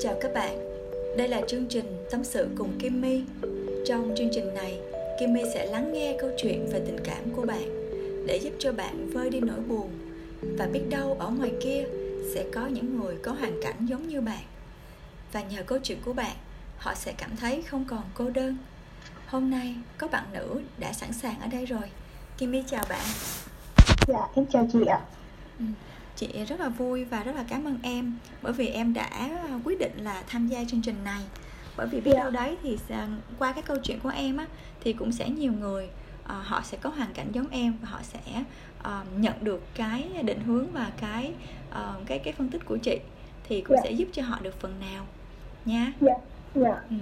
Chào các bạn, đây là chương trình Tâm sự cùng Kim My. Trong chương trình này, Kim My sẽ lắng nghe câu chuyện về tình cảm của bạn để giúp cho bạn vơi đi nỗi buồn và biết đâu ở ngoài kia sẽ có những người có hoàn cảnh giống như bạn. Và nhờ câu chuyện của bạn, họ sẽ cảm thấy không còn cô đơn. Hôm nay có bạn nữ đã sẵn sàng ở đây rồi. Kim My chào bạn. Dạ, em chào chị ạ. Ừ, chị rất là vui và rất là cảm ơn em bởi vì em đã quyết định là tham gia chương trình này bởi vì biết Dạ. đâu đấy thì sẽ- qua cái câu chuyện của em á thì cũng sẽ nhiều người ờ, họ sẽ có hoàn cảnh giống em và họ sẽ ờ, nhận được cái định hướng và cái ờ, cái cái phân tích của chị thì cũng Dạ. sẽ giúp cho họ được phần nào nha Dạ, dạ, Ừ.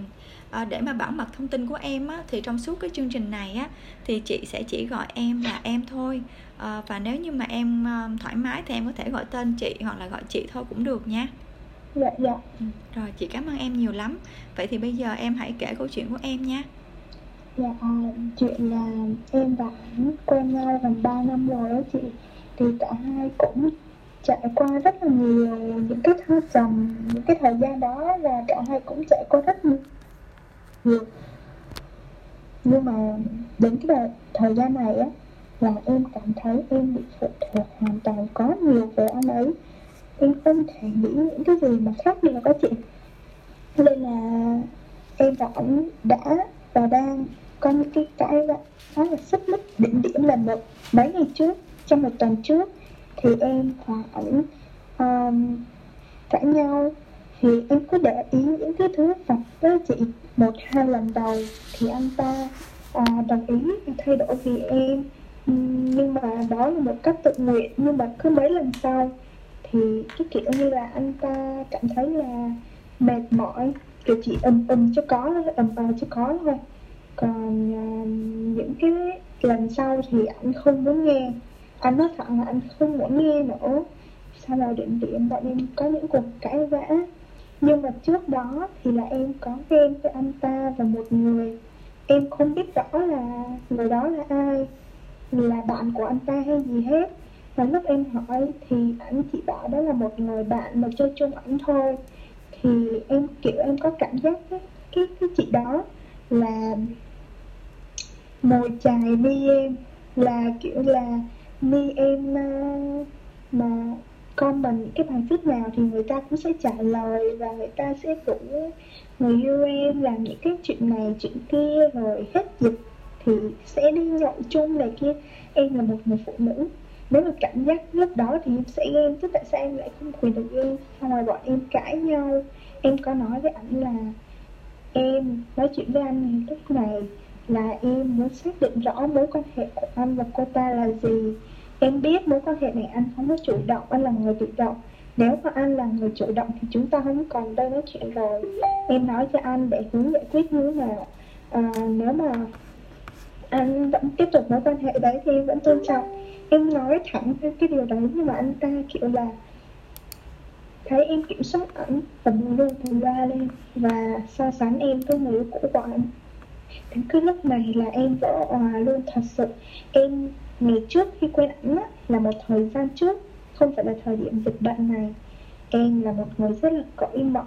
À, để mà bảo mật thông tin của em á, thì trong suốt cái chương trình này á, thì chị sẽ chỉ gọi em là em thôi à, và nếu như mà em ờ, thoải mái thì em có thể gọi tên chị hoặc là gọi chị thôi cũng được nha dạ, dạ. ừ. rồi chị cảm ơn em nhiều lắm vậy thì bây giờ em hãy kể câu chuyện của em nha Dạ, à, chuyện là em và anh quen nhau gần 3 năm rồi đó chị Thì cả hai cũng trải qua rất là nhiều những cái thăng trầm, những cái thời gian đó Và cả hai cũng trải qua rất nhiều nhưng mà đến cái đợt, thời gian này á Là em cảm thấy em bị phụ thuộc hoàn toàn có nhiều về anh ấy. Em không thể nghĩ những cái gì mà khác được các chị. Nên là em và anh đã và đang có những cái cãi vã khá là sức mức đỉnh điểm là một mấy ngày trước trong một tuần trước thì em và ảnh um, cãi nhau. Thì em cứ để ý những cái thứ vặt đó chị một hai lần đầu thì anh ta à, đồng ý thay đổi vì em. Nhưng mà đó là một cách tự nguyện nhưng mà cứ mấy lần sau thì cái kiểu như là anh ta cảm thấy là mệt mỏi kiểu chỉ ầm ầm cho có thôi ầm ờ cho có thôi. Còn à, những cái lần sau thì anh không muốn nghe. Anh nói thẳng là anh không muốn nghe nữa. Sau đó định điểm bọn em có những cuộc cãi vã nhưng mà trước đó thì là em có ghen với anh ta và một người. Em không biết rõ là người đó là ai là bạn của anh ta hay gì hết. Và lúc em hỏi thì anh chỉ bảo đó là một người bạn mà chơi chung ảnh thôi. Thì em kiểu em có cảm giác cái cái, cái chị đó là mồi chài mi em là kiểu là mi em à, mà comment những cái bài viết nào thì người ta cũng sẽ trả lời và người ta sẽ rủ người yêu em làm những cái chuyện này, chuyện kia, rồi hết dịch thì sẽ đi nhậu chung này kia. Em là một người phụ nữ, nếu mà cảm giác lúc đó thì em sẽ ghen chứ tại sao em lại không quyền được yêu xong rồi bọn em cãi nhau, em có nói với ảnh là em, nói chuyện với anh lúc này là em muốn xác định rõ mối quan hệ của anh và cô ta là gì? Em biết mối quan hệ này anh không có chủ động anh là người bị động. Nếu mà anh là người chủ động thì chúng ta không còn đây nói chuyện rồi. Em nói cho anh để hướng giải quyết như thế nào. À, nếu mà anh vẫn tiếp tục mối quan hệ đấy thì em vẫn tôn trọng. Em nói thẳng cái cái điều đấy nhưng mà anh ta kiểu là thấy em kiểm soát ảnh và buồn luôn từ ra lên và so sánh em với người cũ của anh. Đến cái lúc này là em vỡ òa luôn thật sự. Em ngày trước khi quen ảnh á, là một thời gian trước không phải là thời điểm dịch bệnh này. Em là một người rất là cởi mở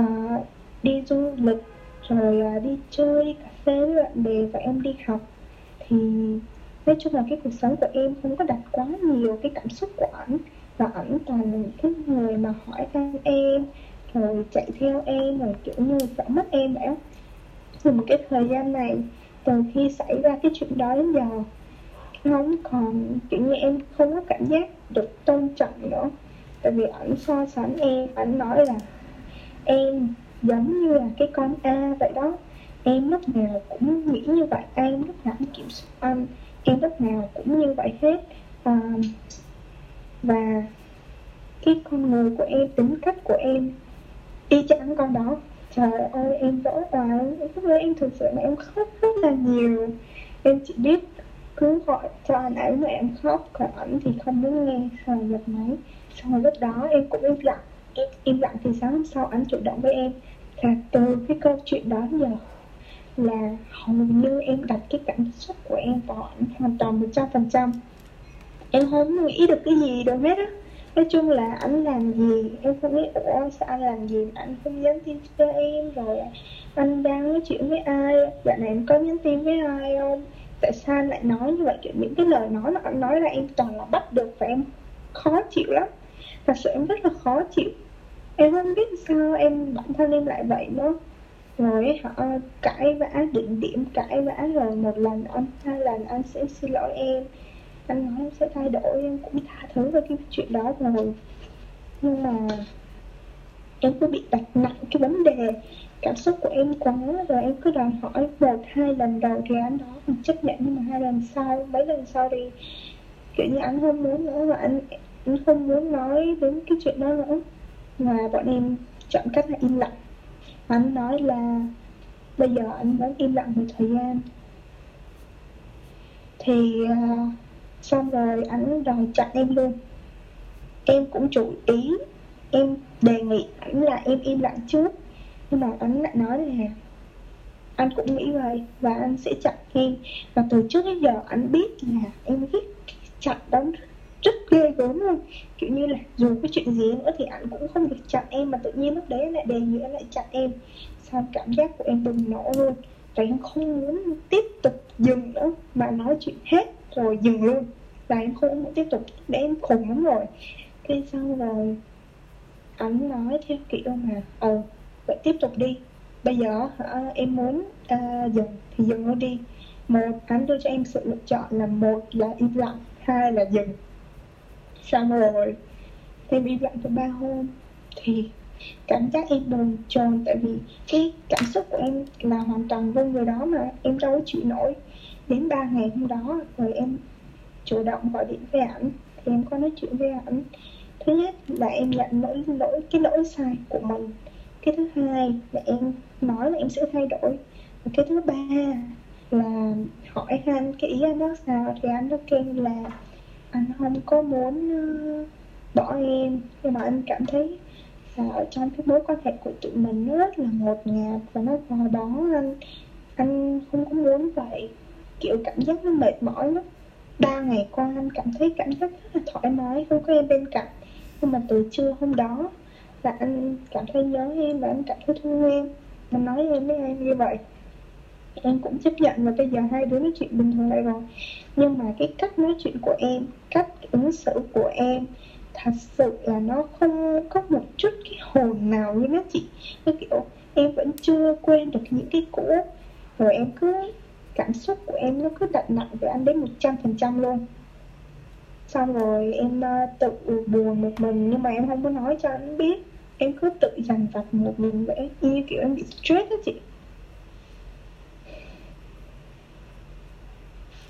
uh, đi du lịch rồi à, đi chơi cà phê với bạn bè và em đi học. Thì nói chung là cái cuộc sống của em không có đặt quá nhiều cái cảm xúc của ảnh và ảnh toàn là những cái người mà hỏi thăm em rồi chạy theo em rồi kiểu như sợ mất em đã. Từ một cái thời gian này từ khi xảy ra cái chuyện đó đến giờ không còn kiểu như em không có cảm giác được tôn trọng nữa. Tại vì ảnh so sánh em ảnh nói là em giống như là cái con A vậy đó. Em lúc nào cũng nghĩ như vậy em lúc nào cũng kiểm soát anh em lúc nào cũng như vậy hết. À, và cái con người của em tính cách của em y chang con đó. Trời ơi em vỡ hòa lúc đó em thực sự là em khóc rất là nhiều. Em chỉ biết cứ gọi cho anh ấy mà em khóc còn ảnh thì không muốn nghe xong rồi giật máy xong lúc đó em cũng im lặng. Em im lặng thì sáng hôm sau anh chủ động với em là từ cái câu chuyện đó giờ là hầu như em đặt cái cảm xúc của em vào ảnh hoàn toàn một trăm phần trăm. Em không nghĩ được cái gì đâu hết á. Nói chung là anh làm gì, em không biết, ủa, sao anh làm gì anh không nhắn tin cho em rồi anh đang nói chuyện với ai? Dạo này em có nhắn tin với ai không? Tại sao anh lại nói như vậy? Kiểu những cái lời nói mà anh nói là em toàn là bắt được và em khó chịu lắm. Thật sự em rất là khó chịu. Em không biết sao em, bản thân em lại vậy nữa. Rồi họ cãi vã định điểm cãi vã rồi một lần anh, hai lần anh sẽ xin lỗi em. Anh nói em sẽ thay đổi, em cũng tha thứ về cái chuyện đó rồi. Nhưng mà em cứ bị đặt nặng cái vấn đề cảm xúc của em quá rồi em cứ đòi hỏi một hai lần đầu thì anh đó còn chấp nhận nhưng mà hai lần sau mấy lần sau thì kiểu như anh không muốn nữa và anh anh không muốn nói đến cái chuyện đó nữa. Mà bọn em chọn cách là im lặng. Anh nói là bây giờ anh muốn im lặng một thời gian. Thì uh, xong rồi anh đòi chặn em luôn. Em cũng chủ ý em đề nghị ảnh là em im lặng trước. Nhưng mà anh lại nói là anh cũng nghĩ vậy và anh sẽ chặn em. Và từ trước đến giờ anh biết là em ghét chặn đó rất ghê gớm luôn. Kiểu như là dù có chuyện gì nữa thì anh cũng không được chặn em, mà tự nhiên lúc đấy lại đề nghị anh lại chặn em. Sao cảm giác của em bùng nổ luôn. Và em không muốn tiếp tục dừng nữa, mà nói chuyện hết rồi dừng luôn. Và em không muốn tiếp tục, để em khùng lắm rồi. Cái xong rồi anh nói theo kiểu mà ờ vậy tiếp tục đi. Bây giờ uh, em muốn uh, dừng thì dừng nó đi. Một anh đưa cho em sự lựa chọn là một là im lặng hai là dừng. Xong rồi em im lặng cho ba hôm. Thì cảm giác em buồn chồn tại vì cái cảm xúc của em là hoàn toàn với người đó mà em đâu có chịu nổi. Đến ba ngày hôm đó rồi em chủ động gọi điện với ảnh thì em có nói chuyện với ảnh thứ nhất là em nhận lỗi lỗi, cái lỗi sai của mình. Cái thứ hai là em nói là em sẽ thay đổi. Và cái thứ ba là hỏi anh cái ý anh đó sao, thì anh đó kêu là anh không có muốn ờ, bỏ em. Nhưng mà anh cảm thấy là ở trong cái mối quan hệ của tụi mình nó rất là ngột ngạt và nó gò bó anh. Anh không có muốn vậy. Kiểu cảm giác nó mệt mỏi lắm. Ba ngày qua anh cảm thấy cảm giác rất là thoải mái, không có em bên cạnh nhưng mà từ trưa hôm đó là anh cảm thấy nhớ em và anh cảm thấy thương em. Anh nói em với em như vậy. Em cũng chấp nhận và bây giờ hai đứa nói chuyện bình thường lại rồi. Nhưng mà cái cách nói chuyện của em, cách ứng xử của em thật sự là nó không có một chút cái hồn nào như nó chị. Cái kiểu em vẫn chưa quên được những cái cũ. Rồi em cứ cảm xúc của em nó cứ đặt nặng với anh đến một trăm phần trăm luôn xong rồi em uh, tự buồn một mình nhưng mà em không có nói cho anh biết. Em cứ tự dằn vặt một mình vậy như kiểu em bị stress đó chị.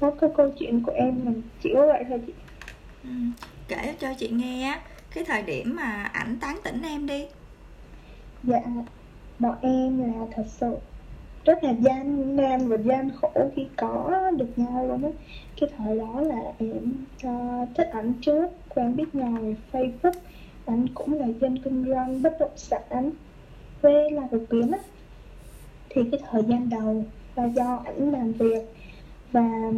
Đó cái câu chuyện của em mình chỉ có vậy thôi chị. Ừ. kể cho chị nghe cái thời điểm mà ảnh tán tỉnh em đi. Dạ bọn em là thật sự rất là gian nan và gian khổ khi có được nhau luôn á cái thời đó là em uh, thích ảnh trước quen biết nhau về facebook. Anh cũng là dân kinh doanh bất động sản quê là đột biến á. Thì cái thời gian đầu là do ảnh làm việc và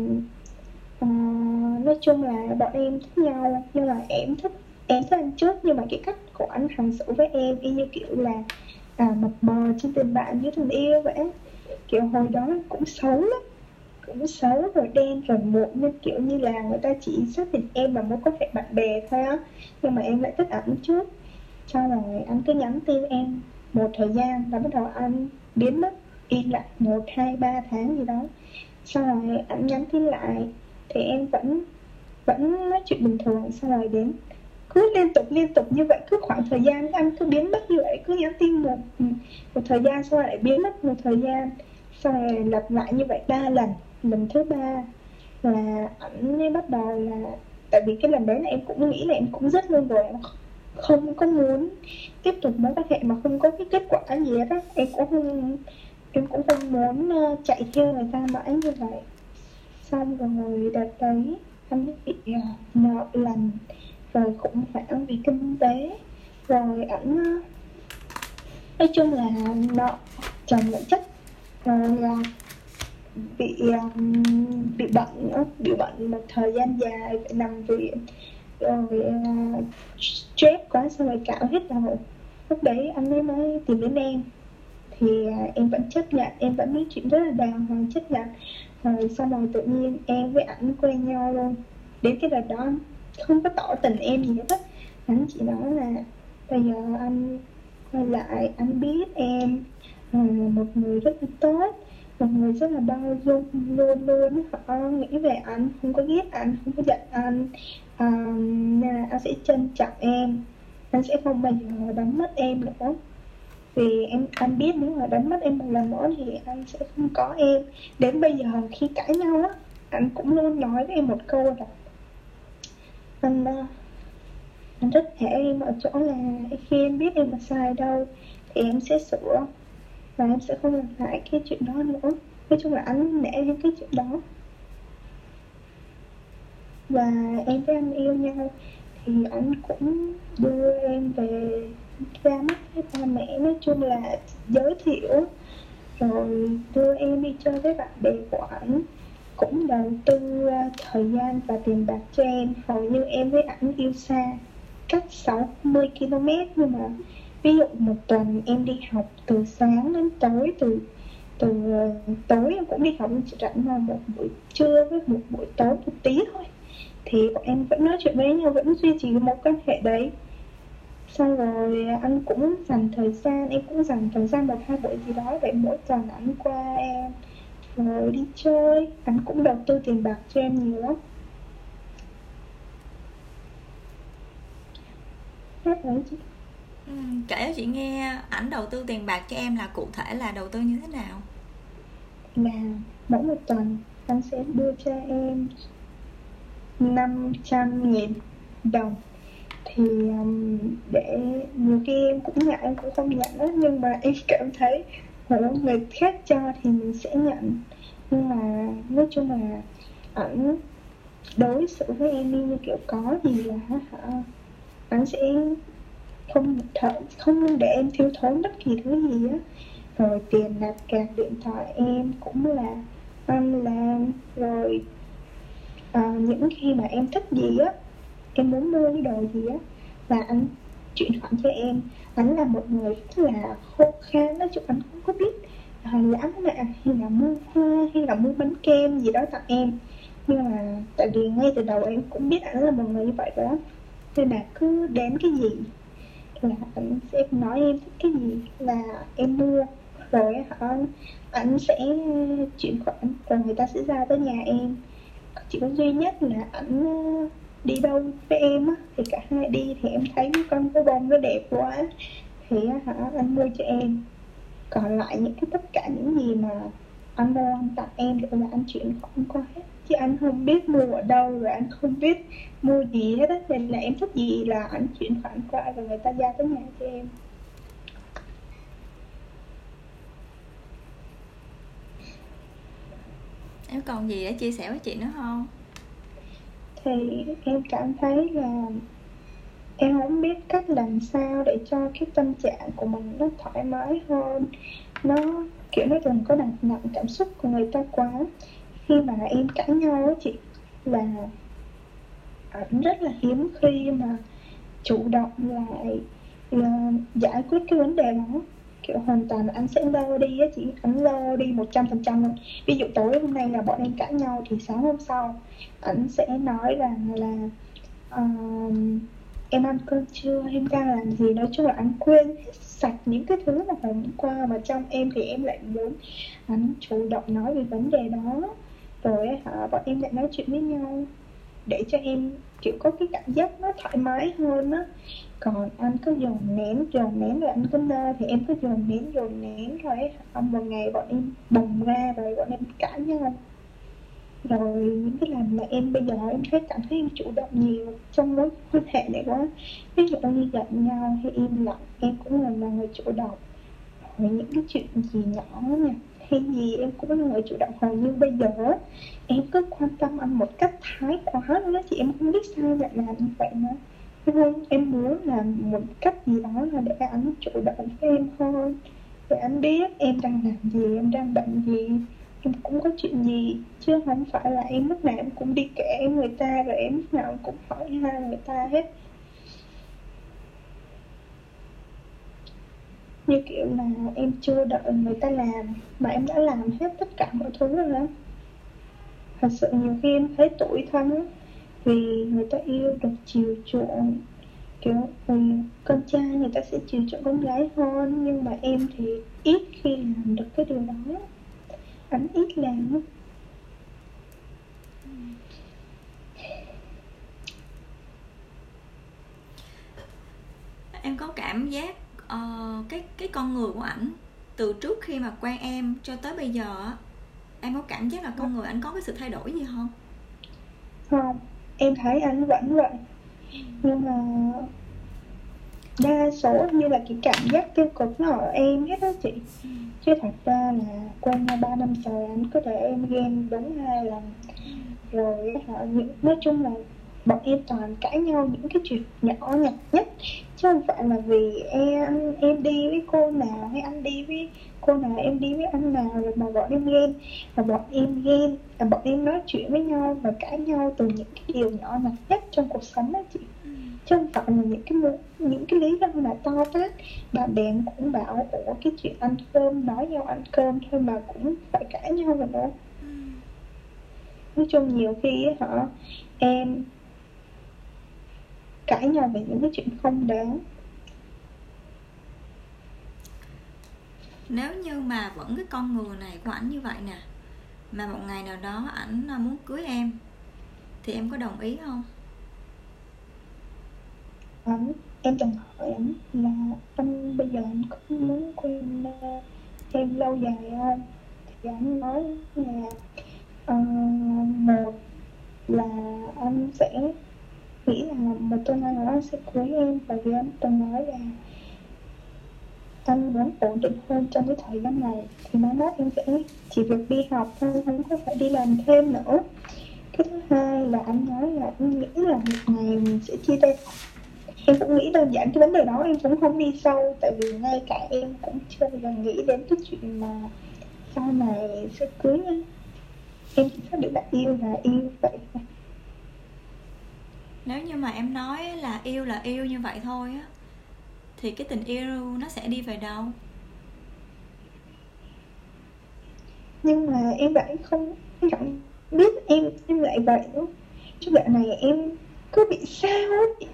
uh, nói chung là bọn em thích nhau nhưng mà em thích em thích anh trước. Nhưng mà cái cách của anh hành xử với em y như kiểu là à, mập mờ trên tình bạn với tình yêu vậy kiểu hồi đó cũng xấu lắm cũng xấu rồi đen rồi muộn nên, kiểu như là, người ta chỉ xác định em là mối quan hệ bạn bè thôi á. Nhưng mà em lại thích ảnh trước. Sau rồi anh cứ nhắn tin em một thời gian và bắt đầu anh biến mất yên lặng một, hai, ba tháng gì đó. Sau rồi anh nhắn tin lại thì em vẫn vẫn nói chuyện bình thường. Sau rồi đến cứ liên tục liên tục như vậy, cứ khoảng thời gian anh cứ biến mất như vậy, cứ nhắn tin một một thời gian, sau lại biến mất một thời gian. Sau rồi lặp lại như vậy ba lần mình thứ ba là ảnh mới bắt đầu là, tại vì cái lần đấy là em cũng nghĩ là em cũng rất luôn rồi em không có muốn tiếp tục mối quan hệ mà không có cái kết quả gì hết á. Em cũng không, em cũng không muốn ờ, chạy theo người ta mãi như vậy. Xong rồi đợt đấy, anh bị ờ, nợ lần, rồi cũng phải ăn về kinh tế. Rồi ảnh ờ, nói chung là nợ chồng lại chất, rồi là bị um, bị bệnh nữa bị bệnh một thời gian dài phải nằm viện. Rồi uh, stress quá xong rồi cạo hết đầu lúc đấy anh mới mới tìm đến em. Thì uh, em vẫn chấp nhận em vẫn nói chuyện rất là đàng hoàng chấp nhận. Rồi sau này tự nhiên em với ảnh quen nhau luôn. Đến cái đợt đó không có tỏ tình em gì hết anh chỉ nói là bây giờ anh quay lại anh biết em là một người rất là tốt một người rất là bao dung luôn luôn họ nghĩ về anh không có ghét anh không có giận anh à, nên là anh sẽ trân trọng em anh sẽ không bao giờ đánh mất em nữa. Vì em anh biết nếu mà đánh mất em một lần nữa thì anh sẽ không có em. Đến bây giờ khi cãi nhau á anh cũng luôn nói với em một câu là anh à, anh rất thể em ở chỗ là khi em biết em là sai đâu thì em sẽ sửa và em sẽ không làm lại cái chuyện đó nữa. Nói chung là anh nể những cái chuyện đó. Và em với anh yêu nhau thì anh cũng đưa em về ra mắt với ba mẹ. Nói chung là giới thiệu. Rồi đưa em đi chơi với bạn bè của ảnh. Cũng đầu tư à, thời gian và tiền bạc cho em. Hầu như em với ảnh yêu xa cách 60 km nhưng mà ví dụ một tuần em đi học từ sáng đến tối, từ từ ờ, tối em cũng đi học chỉ rảnh vào một buổi trưa với một buổi tối một tí thôi. Thì bọn em vẫn nói chuyện với nhau, vẫn duy trì mối quan hệ đấy. Xong rồi anh cũng dành thời gian, em cũng dành thời gian một hai buổi gì đó để mỗi tuần anh qua em, rồi đi chơi. Anh cũng đầu tư tiền bạc cho em nhiều lắm. Hết rồi chị ừ, kể cho chị nghe ảnh đầu tư tiền bạc cho em là cụ thể là đầu tư như thế nào? Là mỗi một tuần anh sẽ đưa cho em 500 nghìn đồng. Thì um, để nhiều khi em cũng nhận em cũng không nhận đó nhưng mà em cảm thấy nếu người khác cho thì mình sẽ nhận. Nhưng mà nói chung là ảnh đối xử với em như kiểu có gì là hả ảnh sẽ không thợ, không để em thiếu thốn bất kỳ thứ gì á. Rồi tiền nạp cạc điện thoại em cũng là anh làm rồi à, những khi mà em thích gì á em muốn mua cái đồ gì á là anh chuyển khoản cho em. Anh là một người rất là khô khan nói chung anh không có biết lãng mạn hay là mua hoa hay là mua bánh kem gì đó tặng em. Nhưng mà tại vì ngay từ đầu em cũng biết anh là một người như vậy đó nên là cứ đến cái gì là anh sẽ nói em thích cái gì? Là em mua rồi hả? Anh sẽ chuyển khoản và người ta sẽ ra tới nhà em. Chỉ có duy nhất là ảnh đi đâu với em á, thì cả hai đi thì em thấy con cái bông nó đẹp quá, thì hả, anh mua cho em. Còn lại những cái tất cả những gì mà anh mua anh tặng em đều là anh chuyển khoản qua hết chứ anh không biết mua ở đâu rồi anh không biết mua gì hết á nên là em thích gì là anh chuyển khoản qua rồi người ta giao tới nhà cho em. Em còn gì để chia sẻ với chị nữa không? Thì em cảm thấy là em không biết cách làm sao để cho cái tâm trạng của mình nó thoải mái hơn. Nó kiểu nó đừng có nặng nặng cảm xúc của người ta quá khi mà em cãi nhau á chị là ảnh rất là hiếm khi mà chủ động lại là giải quyết cái vấn đề đó. Kiểu hoàn toàn anh sẽ lơ đi á chị anh lơ đi một trăm phần trăm luôn. Ví dụ tối hôm nay là bọn em cãi nhau thì sáng hôm sau anh sẽ nói rằng là uh, em ăn cơm chưa? Em đang làm gì? Nói chung là anh quên sạch những cái thứ mà hôm qua mà trong em thì em lại muốn anh chủ động nói về vấn đề đó rồi hả? Bọn em lại nói chuyện với nhau để cho em kiểu có cái cảm giác nó thoải mái hơn á. Còn anh cứ dồn nén dồn nén rồi anh cứ nơ thì em cứ dồn nén dồn nén rồi ông một ngày bọn em bùng ra rồi bọn em cãi nhau. Rồi những cái làm mà em bây giờ em thấy cảm thấy em chủ động nhiều trong mối quan hệ này quá. Ví dụ như giận nhau hay im lặng em cũng là, là người chủ động. Rồi những cái chuyện gì nhỏ nha hay gì, em cũng là người chủ động hầu như bây giờ em cứ quan tâm anh một cách thái quá luôn đó chị em không biết sao lại làm như vậy nữa. Không em muốn làm một cách gì đó là để anh chủ động với em hơn để anh biết em đang làm gì, em đang bệnh gì. Em cũng có chuyện gì, chứ không phải là em lúc nào em cũng đi kể người ta, rồi em lúc nào cũng hỏi hai người ta hết. Như kiểu là em chưa đợi người ta làm mà em đã làm hết tất cả mọi thứ rồi đó. Thật sự nhiều khi em thấy tuổi thân vì người ta yêu được chiều chuộng. Kiểu um, con trai người ta sẽ chiều chuộng con gái hơn nhưng mà em thì ít khi làm được cái điều đó. Anh ít làm em có cảm giác uh, cái cái con người của ảnh từ trước khi mà quen em cho tới bây giờ em có cảm giác là con người ảnh có cái sự thay đổi gì không? Không em thấy anh vẫn vậy. Nhưng mà đa số như là cái cảm giác tiêu cực nó ở em hết đó chị. Chứ thật ra là quen nhau ba năm trời anh cứ để em ghen đúng hai lần. Rồi những nói chung là bọn em toàn cãi nhau những cái chuyện nhỏ nhặt nhất chứ không phải là vì em em đi với cô nào hay anh đi với cô nào em đi với anh nào rồi mà bọn em ghen và bọn em ghen là bọn em nói chuyện với nhau và cãi nhau từ những cái điều nhỏ nhặt nhất trong cuộc sống đó chị. Chứ không phải là những cái những cái lý do mà to tát. Bạn bè cũng bảo ủa cái chuyện ăn cơm nói nhau ăn cơm thôi mà cũng phải cãi nhau rồi nữa nói chung nhiều khi hả em cãi nhau về những cái chuyện không đáng. Nếu như mà vẫn cái con người này của ảnh như vậy nè mà một ngày nào đó ảnh muốn cưới em thì em có đồng ý không? Ảnh em từng hỏi ảnh là anh bây giờ anh có muốn quen em lâu dài không? Thì anh nói là uh, một là anh sẽ nghĩ là một tương lai nào đó sẽ cưới em bởi vì anh từng nói là anh muốn ổn định hơn trong cái thời gian này. Thì nó nói em sẽ chỉ việc đi học thôi, không có phải đi làm thêm nữa. Cái thứ hai là anh nói là anh nghĩ là một ngày mình sẽ chia tay. Em cũng nghĩ đơn giản cái vấn đề đó, em cũng không đi sâu, tại vì ngay cả em cũng chưa bao giờ nghĩ đến cái chuyện mà sau này sẽ cưới nhau. em chỉ xác định là yêu là yêu, vậy nếu như mà em nói là yêu là yêu như vậy thôi á, thì cái tình yêu nó sẽ đi về đâu? Nhưng mà em lại không, em chẳng biết em em lại vậy chứ dạo này em cứ bị sao ấy.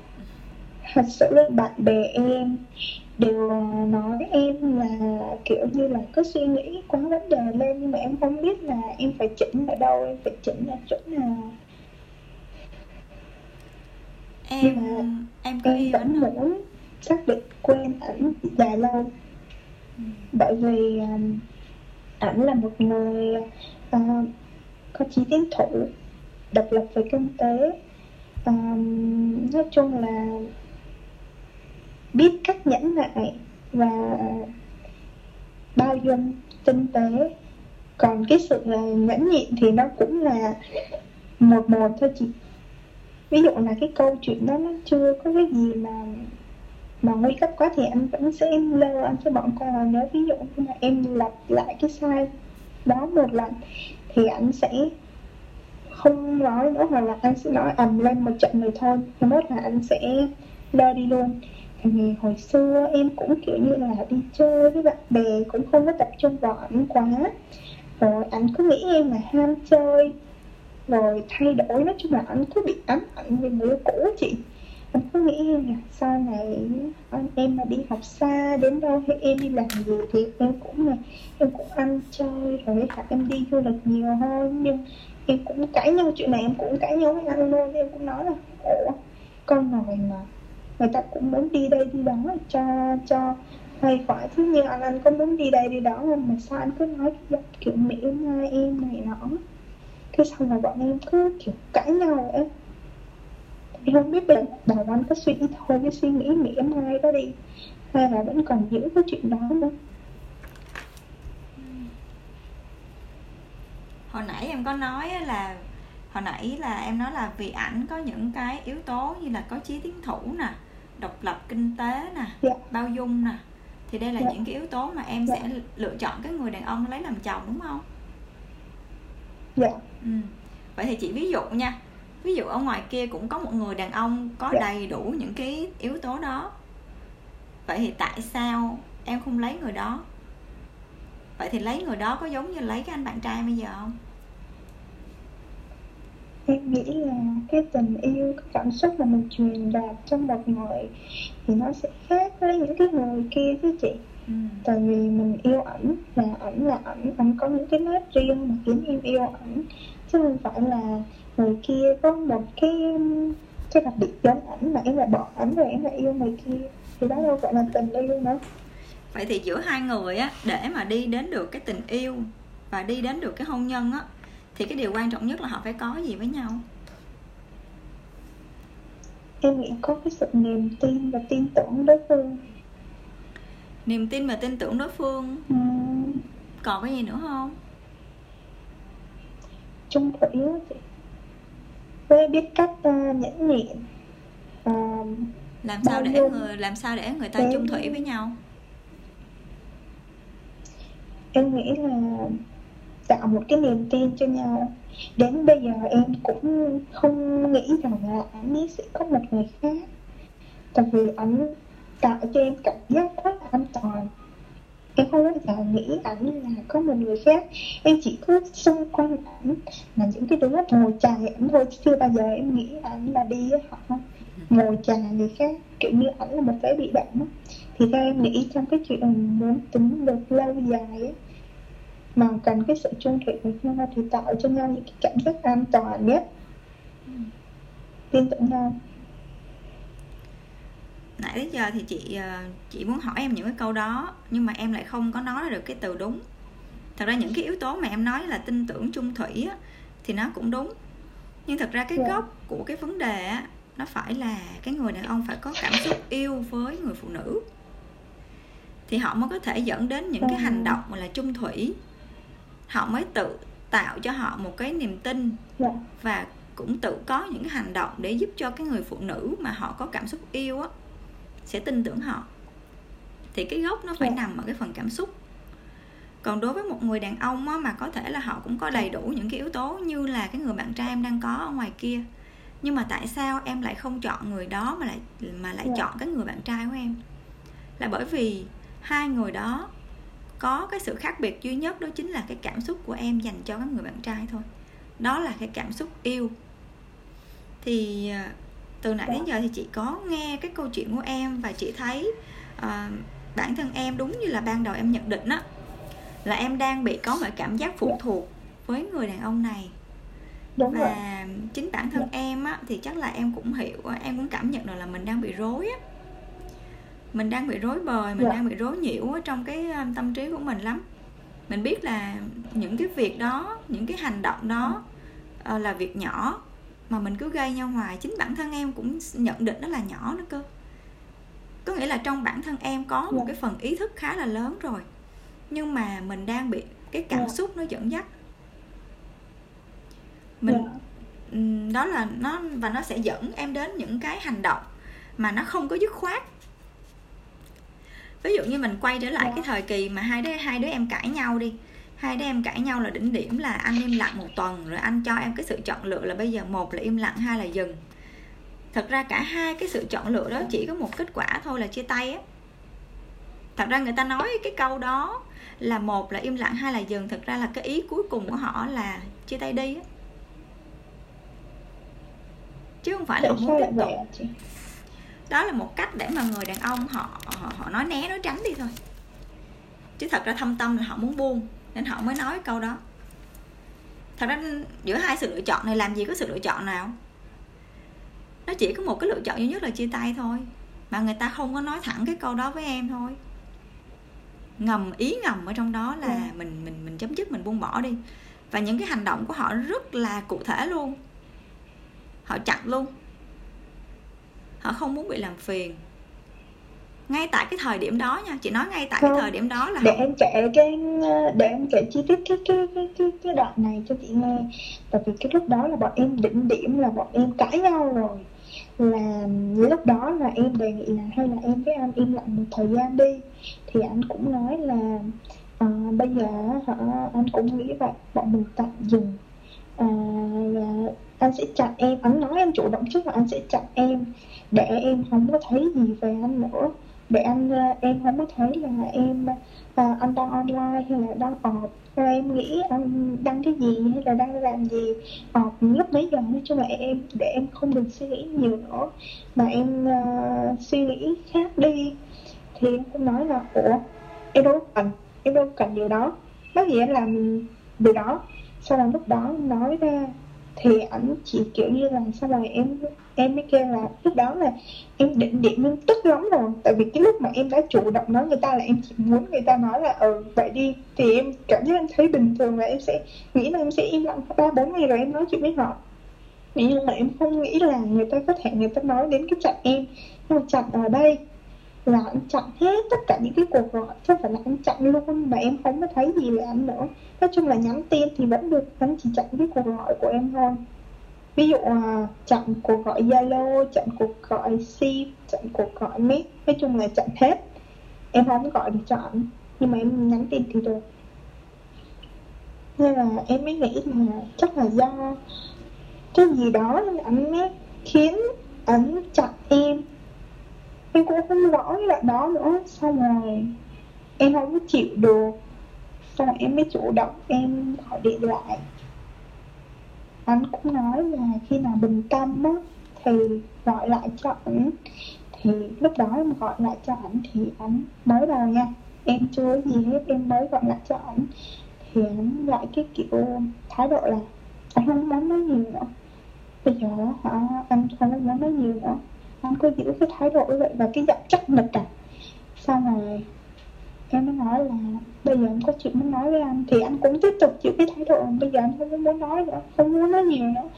Thật sự là bạn bè em đều nói em là kiểu như là cứ suy nghĩ quá vấn đề lên, nhưng mà em không biết là em phải chỉnh ở đâu, em phải chỉnh ở chỗ nào em mà em có em vẫn muốn xác định quen ảnh dài lâu ừ. bởi vì um, ảnh là một người uh, có chí tiến thủ độc lập về kinh tế. Um, nói chung là biết cách nhẫn nại và bao dung tinh tế. Còn cái sự là nhẫn nhịn thì nó cũng là một một thôi chị ví dụ là cái câu chuyện đó nó chưa có cái gì mà mà nguy cấp quá thì anh vẫn sẽ lơ anh sẽ bỏ qua là nếu ví dụ như là em lặp lại cái sai đó một lần thì anh sẽ không nói nữa, hoặc là anh sẽ nói ầm lên một trận rồi thôi. Thì mốt là anh sẽ lơ đi luôn. Vì hồi xưa em cũng kiểu như là đi chơi với bạn bè cũng không có tập trung vào ảnh quá. Rồi anh cứ nghĩ em là ham chơi rồi thay đổi. Nói chung là anh cứ bị ám ảnh về người yêu cũ, chị. Anh cứ nghĩ là sau này anh em mà đi học xa, đến đâu hay em đi làm gì thì em cũng là, em cũng ăn chơi rồi hả? Em đi du lịch nhiều hơn, nhưng em cũng cãi nhau. Chuyện này em cũng cãi nhau với anh luôn. Em cũng nói là, ủa, con này mà người ta cũng muốn đi đây đi đó cho cho hay phải thứ như anh anh có muốn đi đây đi đó không? Mà sao anh cứ nói cái kiểu mỉa mai em này nọ cái xong là bọn em cứ kiểu cãi nhau ấy em không biết là đầu anh có suy nghĩ thôi cái suy nghĩ mỉa mai đó đi hay là vẫn còn giữ cái chuyện đó nữa hồi nãy em có nói là hồi nãy là em nói là vì ảnh có những cái yếu tố như là có chí tiến thủ nè độc lập kinh tế nè yeah. Dạ. bao dung nè thì đây là yeah. Dạ. những cái yếu tố mà em yeah. Dạ. sẽ lựa chọn cái người đàn ông lấy làm chồng đúng không dạ. Ừ. vậy thì chị ví dụ nha. Ví dụ ở ngoài kia cũng có một người đàn ông có Dạ. đầy đủ những cái yếu tố đó. Vậy thì tại sao em không lấy người đó? Vậy thì lấy người đó có giống như lấy cái anh bạn trai bây giờ không? Em nghĩ là cái tình yêu cái cảm xúc mà mình truyền đạt cho một người thì nó sẽ khác với những cái người kia chứ chị ừ. tại vì mình yêu ảnh là ảnh là ảnh ảnh có những cái nét riêng mà khiến em yêu ảnh. Chứ không phải là người kia có một cái cái đặc điểm giống ảnh mà em lại bỏ ảnh rồi em lại yêu người kia. Thì đó đâu phải là tình yêu nữa vậy thì giữa hai người á để mà đi đến được cái tình yêu và đi đến được cái hôn nhân á thì cái điều quan trọng nhất là họ phải có gì với nhau? Em nghĩ có cái sự niềm tin và tin tưởng đối phương niềm tin và tin tưởng đối phương. Ừm, còn cái gì nữa không? Chung thủy chị. Với biết cách uh, nhẫn nhịn Ờ, làm sao để dung. người làm sao để người ta Bao chung thủy với nhau? Em nghĩ là tạo một cái niềm tin cho nhau. Đến bây giờ em cũng không nghĩ rằng là anh ấy sẽ có một người khác. Tại vì anh tạo cho em cảm giác rất là an toàn. Em không bao giờ nghĩ ảnh là có một người khác. Em chỉ cứ xung quanh ảnh là những cái đứa ngồi chài ảnh thôi chưa bao giờ em nghĩ ảnh là đi với họ. Ngồi chài người khác kiểu như ảnh là một cái bị bệnh thì theo em nghĩ trong cái chuyện muốn tính được lâu dài ấy, mà cần cái sự chung thủy với nhau thì tạo cho nhau những cái cảm giác an toàn nhất. Tin tưởng nhau nãy đến giờ thì chị ờ, chị muốn hỏi em những cái câu đó nhưng mà em lại không có nói được cái từ đúng. Thật ra những cái yếu tố mà em nói là tin tưởng chung thủy á, thì nó cũng đúng. Nhưng thật ra cái Dạ. gốc của cái vấn đề á nó phải là cái người đàn ông phải có cảm xúc yêu với người phụ nữ. Thì họ mới có thể dẫn đến những cái hành động là chung thủy. Họ mới tự tạo cho họ một cái niềm tin dạ. và cũng tự có những cái hành động để giúp cho cái người phụ nữ mà họ có cảm xúc yêu á sẽ tin tưởng họ. Thì cái gốc nó phải Dạ. nằm ở cái phần cảm xúc. Còn đối với một người đàn ông á, mà có thể là họ cũng có đầy đủ những cái yếu tố như là cái người bạn trai em đang có ở ngoài kia nhưng mà tại sao em lại không chọn người đó mà lại mà lại Dạ. chọn cái người bạn trai của em? Là bởi vì hai người đó có cái sự khác biệt duy nhất đó chính là cái cảm xúc của em dành cho cái người bạn trai thôi. Đó là cái cảm xúc yêu. Thì à, từ nãy đến giờ thì chị có nghe cái câu chuyện của em và chị thấy à, bản thân em đúng như là ban đầu em nhận định á là em đang bị có một cảm giác phụ thuộc với người đàn ông này. Đúng rồi. và chính bản thân em á thì chắc là em cũng hiểu em cũng cảm nhận được là mình đang bị rối á. Mình đang bị rối bời mình Dạ. đang bị rối nhiễu ở trong cái um, tâm trí của mình lắm. Mình biết là những cái việc đó những cái hành động đó ờ, là việc nhỏ mà mình cứ gây nhau hoài. Chính bản thân em cũng nhận định nó là nhỏ nữa cơ. Có nghĩa là trong bản thân em có một Dạ. cái phần ý thức khá là lớn rồi nhưng mà mình đang bị cái cảm Dạ. xúc nó dẫn dắt. Mình dạ. Ừm, đó là nó và nó sẽ dẫn em đến những cái hành động mà nó không có dứt khoát. Ví dụ như mình quay trở lại cái thời kỳ mà hai đứa hai đứa em cãi nhau đi hai đứa em cãi nhau là đỉnh điểm là anh im lặng một tuần rồi anh cho em cái sự chọn lựa là bây giờ một là im lặng hai là dừng. Thật ra cả hai cái sự chọn lựa đó chỉ có một kết quả thôi là chia tay á. Thật ra người ta nói cái câu đó là một là im lặng hai là dừng. Thật ra là cái ý cuối cùng của họ là chia tay đi á. Chứ không phải là muốn tiếp tục đó là một cách để mà người đàn ông họ họ, họ nói né nói tránh đi thôi. Chứ thật ra thâm tâm là họ muốn buông nên họ mới nói câu đó. Thật ra giữa hai sự lựa chọn này làm gì có sự lựa chọn nào? Nó chỉ có một cái lựa chọn duy nhất là chia tay thôi. Mà người ta không có nói thẳng cái câu đó với em thôi. Ngầm ý ngầm ở trong đó là Ừ. mình mình mình chấm dứt mình buông bỏ đi. Và những cái hành động của họ rất là cụ thể luôn. Họ chặn luôn. Họ không muốn bị làm phiền ngay tại cái thời điểm đó nha. Chị nói ngay tại cái Không. thời điểm đó là để em kể cái để em kể chi tiết cái cái cái cái, cái đoạn này cho chị nghe. Tại vì cái lúc đó là bọn em đỉnh điểm là bọn em cãi nhau rồi. Là lúc đó là em đề nghị là hay là em với anh im lặng một thời gian đi. Thì anh cũng nói là à, bây giờ hả anh cũng nghĩ vậy bọn mình tạm dừng. À, là anh sẽ chặn em. Anh nói anh chủ động trước là anh sẽ chặn em để em không có thấy gì về anh nữa để anh ờ, em không có thấy là em à, anh đang online hay là đang họp, rồi ờ, em nghĩ anh đăng cái gì hay là đang làm gì? Họp lúc mấy giờ nói chung là em để em không được suy nghĩ nhiều nữa. Mà em à, suy nghĩ khác đi. Thì em cũng nói là ủa em đâu cần em đâu cần điều đó. Có gì em làm điều đó. Sau đó lúc đó nói ra thì ảnh chỉ kiểu như là sau này em em mới kêu là lúc đó là em định điểm, em tức lắm rồi. Tại vì cái lúc mà em đã chủ động nói người ta là em chỉ muốn người ta nói là ừ vậy đi. Thì em cảm giác em thấy bình thường là em sẽ nghĩ là em sẽ im lặng ba bốn ngày rồi em nói chuyện với họ. Nhưng mà em không nghĩ là người ta có thể người ta nói đến cái chặn em. Nhưng mà chặn ở đây là anh chặn hết tất cả những cái cuộc gọi, chứ phải là anh chặn luôn mà em không có thấy gì về anh nữa. Nói chung là nhắn tin thì vẫn được anh chỉ chặn cái cuộc gọi của em thôi ví dụ uh, chặn cuộc gọi Zalo chặn cuộc gọi sim chặn cuộc gọi mic nói chung là chặn hết. Em không gọi được cho ảnh nhưng mà em nhắn tin thì được. Nên là em mới nghĩ là chắc là do cái gì đó anh mới khiến ảnh chặn em. Em cũng không rõ cái đoạn đó nữa. Xong rồi em không có chịu được. Xong rồi em mới chủ động em gọi điện lại anh cũng nói là khi nào bình tâm á, thì gọi lại cho ảnh. Thì lúc đó em gọi lại cho ảnh thì ảnh mới đầu nha. Em chưa gì hết, em mới gọi lại cho ảnh. Thì ảnh lại cái kiểu thái độ là, anh không muốn nói nhiều nữa. Bây giờ hả, anh không muốn nói nhiều nữa. Anh cứ giữ cái thái độ như vậy và cái giọng chắc nịch à. Xong rồi em mới nói là bây giờ em có chuyện muốn nói với anh. Thì anh cũng tiếp tục chịu cái thái độ bây giờ anh không muốn nói nữa không muốn nói nhiều nữa.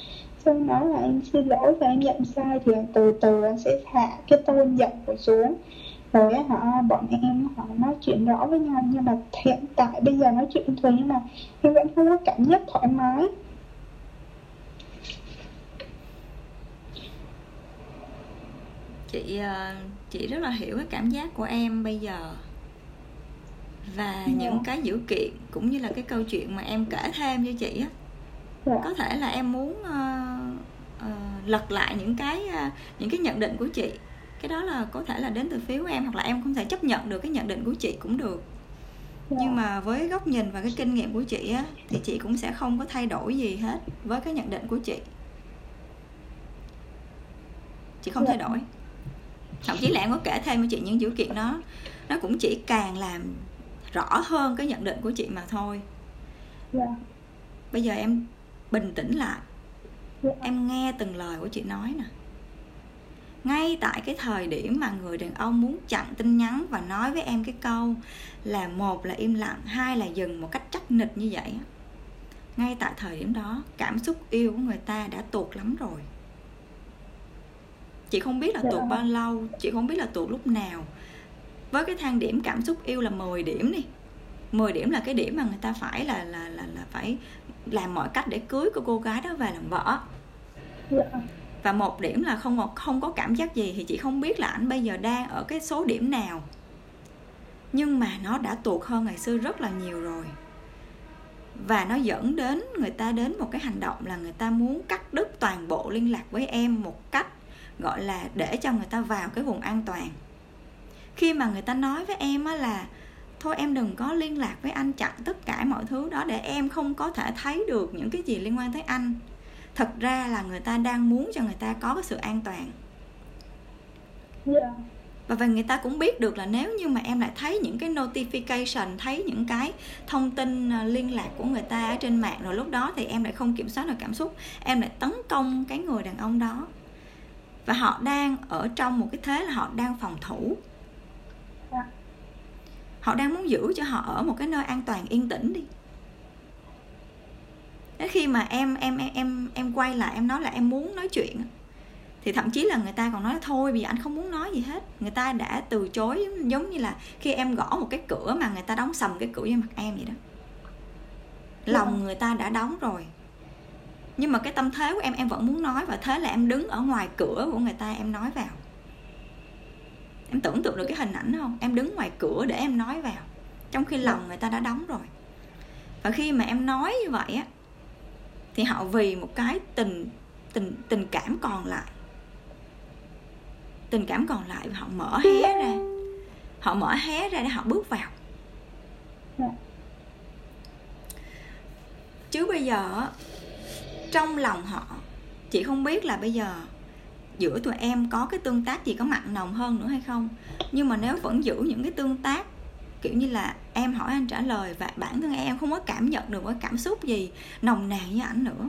Xong nói là em xin lỗi và em nhận sai thì từ từ anh sẽ hạ cái tôn giọng của xuống. Rồi họ, bọn em họ nói chuyện rõ với nhau. Nhưng mà hiện tại bây giờ nói chuyện bình thường nhưng mà em vẫn không có cảm giác thoải mái. Chị ờ, chị rất là hiểu cái cảm giác của em bây giờ và yeah. Dạ. những cái dữ kiện cũng như là cái câu chuyện mà em kể thêm cho chị á yeah. Dạ. có thể là em muốn uh, uh, lật lại những cái uh, những cái nhận định của chị cái đó là có thể là đến từ phía của em hoặc là em không thể chấp nhận được cái nhận định của chị cũng được yeah. Dạ. nhưng mà với góc nhìn và cái kinh nghiệm của chị á thì chị cũng sẽ không có thay đổi gì hết với cái nhận định của chị chị không yeah. thay đổi thậm chí là em có kể thêm cho chị những dữ kiện đó nó cũng chỉ càng làm rõ hơn cái nhận định của chị mà thôi yeah. Dạ. bây giờ em bình tĩnh lại yeah. Dạ. em nghe từng lời của chị nói nè ngay tại cái thời điểm mà người đàn ông muốn chặn tin nhắn và nói với em cái câu là một là im lặng hai là dừng một cách chắc nịch như vậy ngay tại thời điểm đó cảm xúc yêu của người ta đã tuột lắm rồi chị không biết là tuột dạ. bao lâu chị không biết là tuột lúc nào với cái thang điểm cảm xúc yêu là 10 điểm đi. 10 điểm là cái điểm mà người ta phải là là là là phải làm mọi cách để cưới cô cô gái đó về làm vợ. Dạ. và một điểm là không không có cảm giác gì thì chị không biết là anh bây giờ đang ở cái số điểm nào. Nhưng mà nó đã tuột hơn ngày xưa rất là nhiều rồi. Và nó dẫn đến người ta đến một cái hành động là người ta muốn cắt đứt toàn bộ liên lạc với em một cách gọi là để cho người ta vào cái vùng an toàn khi mà người ta nói với em á là thôi em đừng có liên lạc với anh chặn tất cả mọi thứ đó để em không có thể thấy được những cái gì liên quan tới anh thật ra là người ta đang muốn cho người ta có cái sự an toàn yeah. Dạ. và và người ta cũng biết được là nếu như mà em lại thấy những cái notification thấy những cái thông tin à, liên lạc của người ta trên mạng rồi lúc đó thì em lại không kiểm soát được cảm xúc em lại tấn công cái người đàn ông đó và họ đang ở trong một cái thế là họ đang phòng thủ họ đang muốn giữ cho họ ở một cái nơi an toàn, yên tĩnh đi. Đến khi mà em em em em em quay lại, em nói là em muốn nói chuyện thì thậm chí là người ta còn nói thôi vì anh không muốn nói gì hết. Người ta đã từ chối, giống như là khi em gõ một cái cửa mà người ta đóng sầm cái cửa vô mặt em vậy đó. Lòng người ta đã đóng rồi. Nhưng mà cái tâm thế của em em vẫn muốn nói và thế là em đứng ở ngoài cửa của người ta, em nói vào em tưởng tượng được cái hình ảnh không? Em đứng ngoài cửa để em nói vào. Trong khi lòng người ta đã đóng rồi. Và khi mà em nói như vậy á thì họ vì một cái tình tình tình cảm còn lại. Tình cảm còn lại họ mở hé ra. Họ mở hé ra để họ bước vào. Dạ. chứ bây giờ trong lòng họ chị không biết là bây giờ giữa tụi em có cái tương tác gì có mặn nồng hơn nữa hay không. Nhưng mà nếu vẫn giữ những cái tương tác kiểu như là em hỏi anh trả lời và bản thân em không có cảm nhận được cái cảm xúc gì nồng nàn với ảnh nữa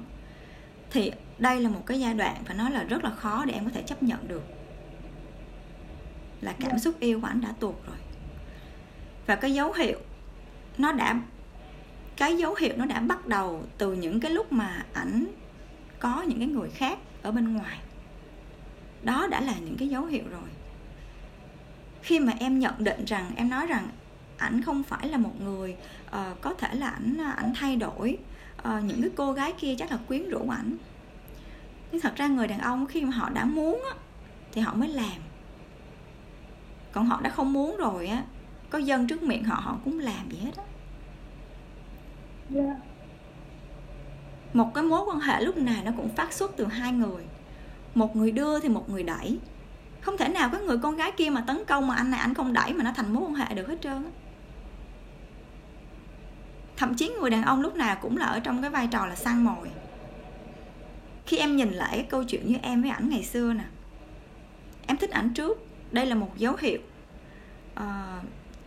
thì đây là một cái giai đoạn phải nói là rất là khó để em có thể chấp nhận được là cảm xúc yêu của ảnh đã tuột rồi. Và cái dấu hiệu nó đã cái dấu hiệu nó đã bắt đầu từ những cái lúc mà ảnh có những cái người khác ở bên ngoài đó đã là những cái dấu hiệu rồi khi mà em nhận định rằng em nói rằng ảnh không phải là một người uh, có thể là ảnh ảnh thay đổi uh, những cái cô gái kia chắc là quyến rũ ảnh nhưng thật ra người đàn ông khi mà họ đã muốn á, thì họ mới làm còn họ đã không muốn rồi á có dân trước miệng họ họ cũng làm gì hết á yeah. Dạ. một cái mối quan hệ lúc nào nó cũng phát xuất từ hai người một người đưa thì một người đẩy. Không thể nào cái người con gái kia mà tấn công mà anh này anh không đẩy mà nó thành mối quan hệ được hết trơn á. Thậm chí người đàn ông lúc nào cũng là ở trong cái vai trò là săn mồi. Khi em nhìn lại cái câu chuyện như em với ảnh ngày xưa nè em thích ảnh trước. Đây là một dấu hiệu uh,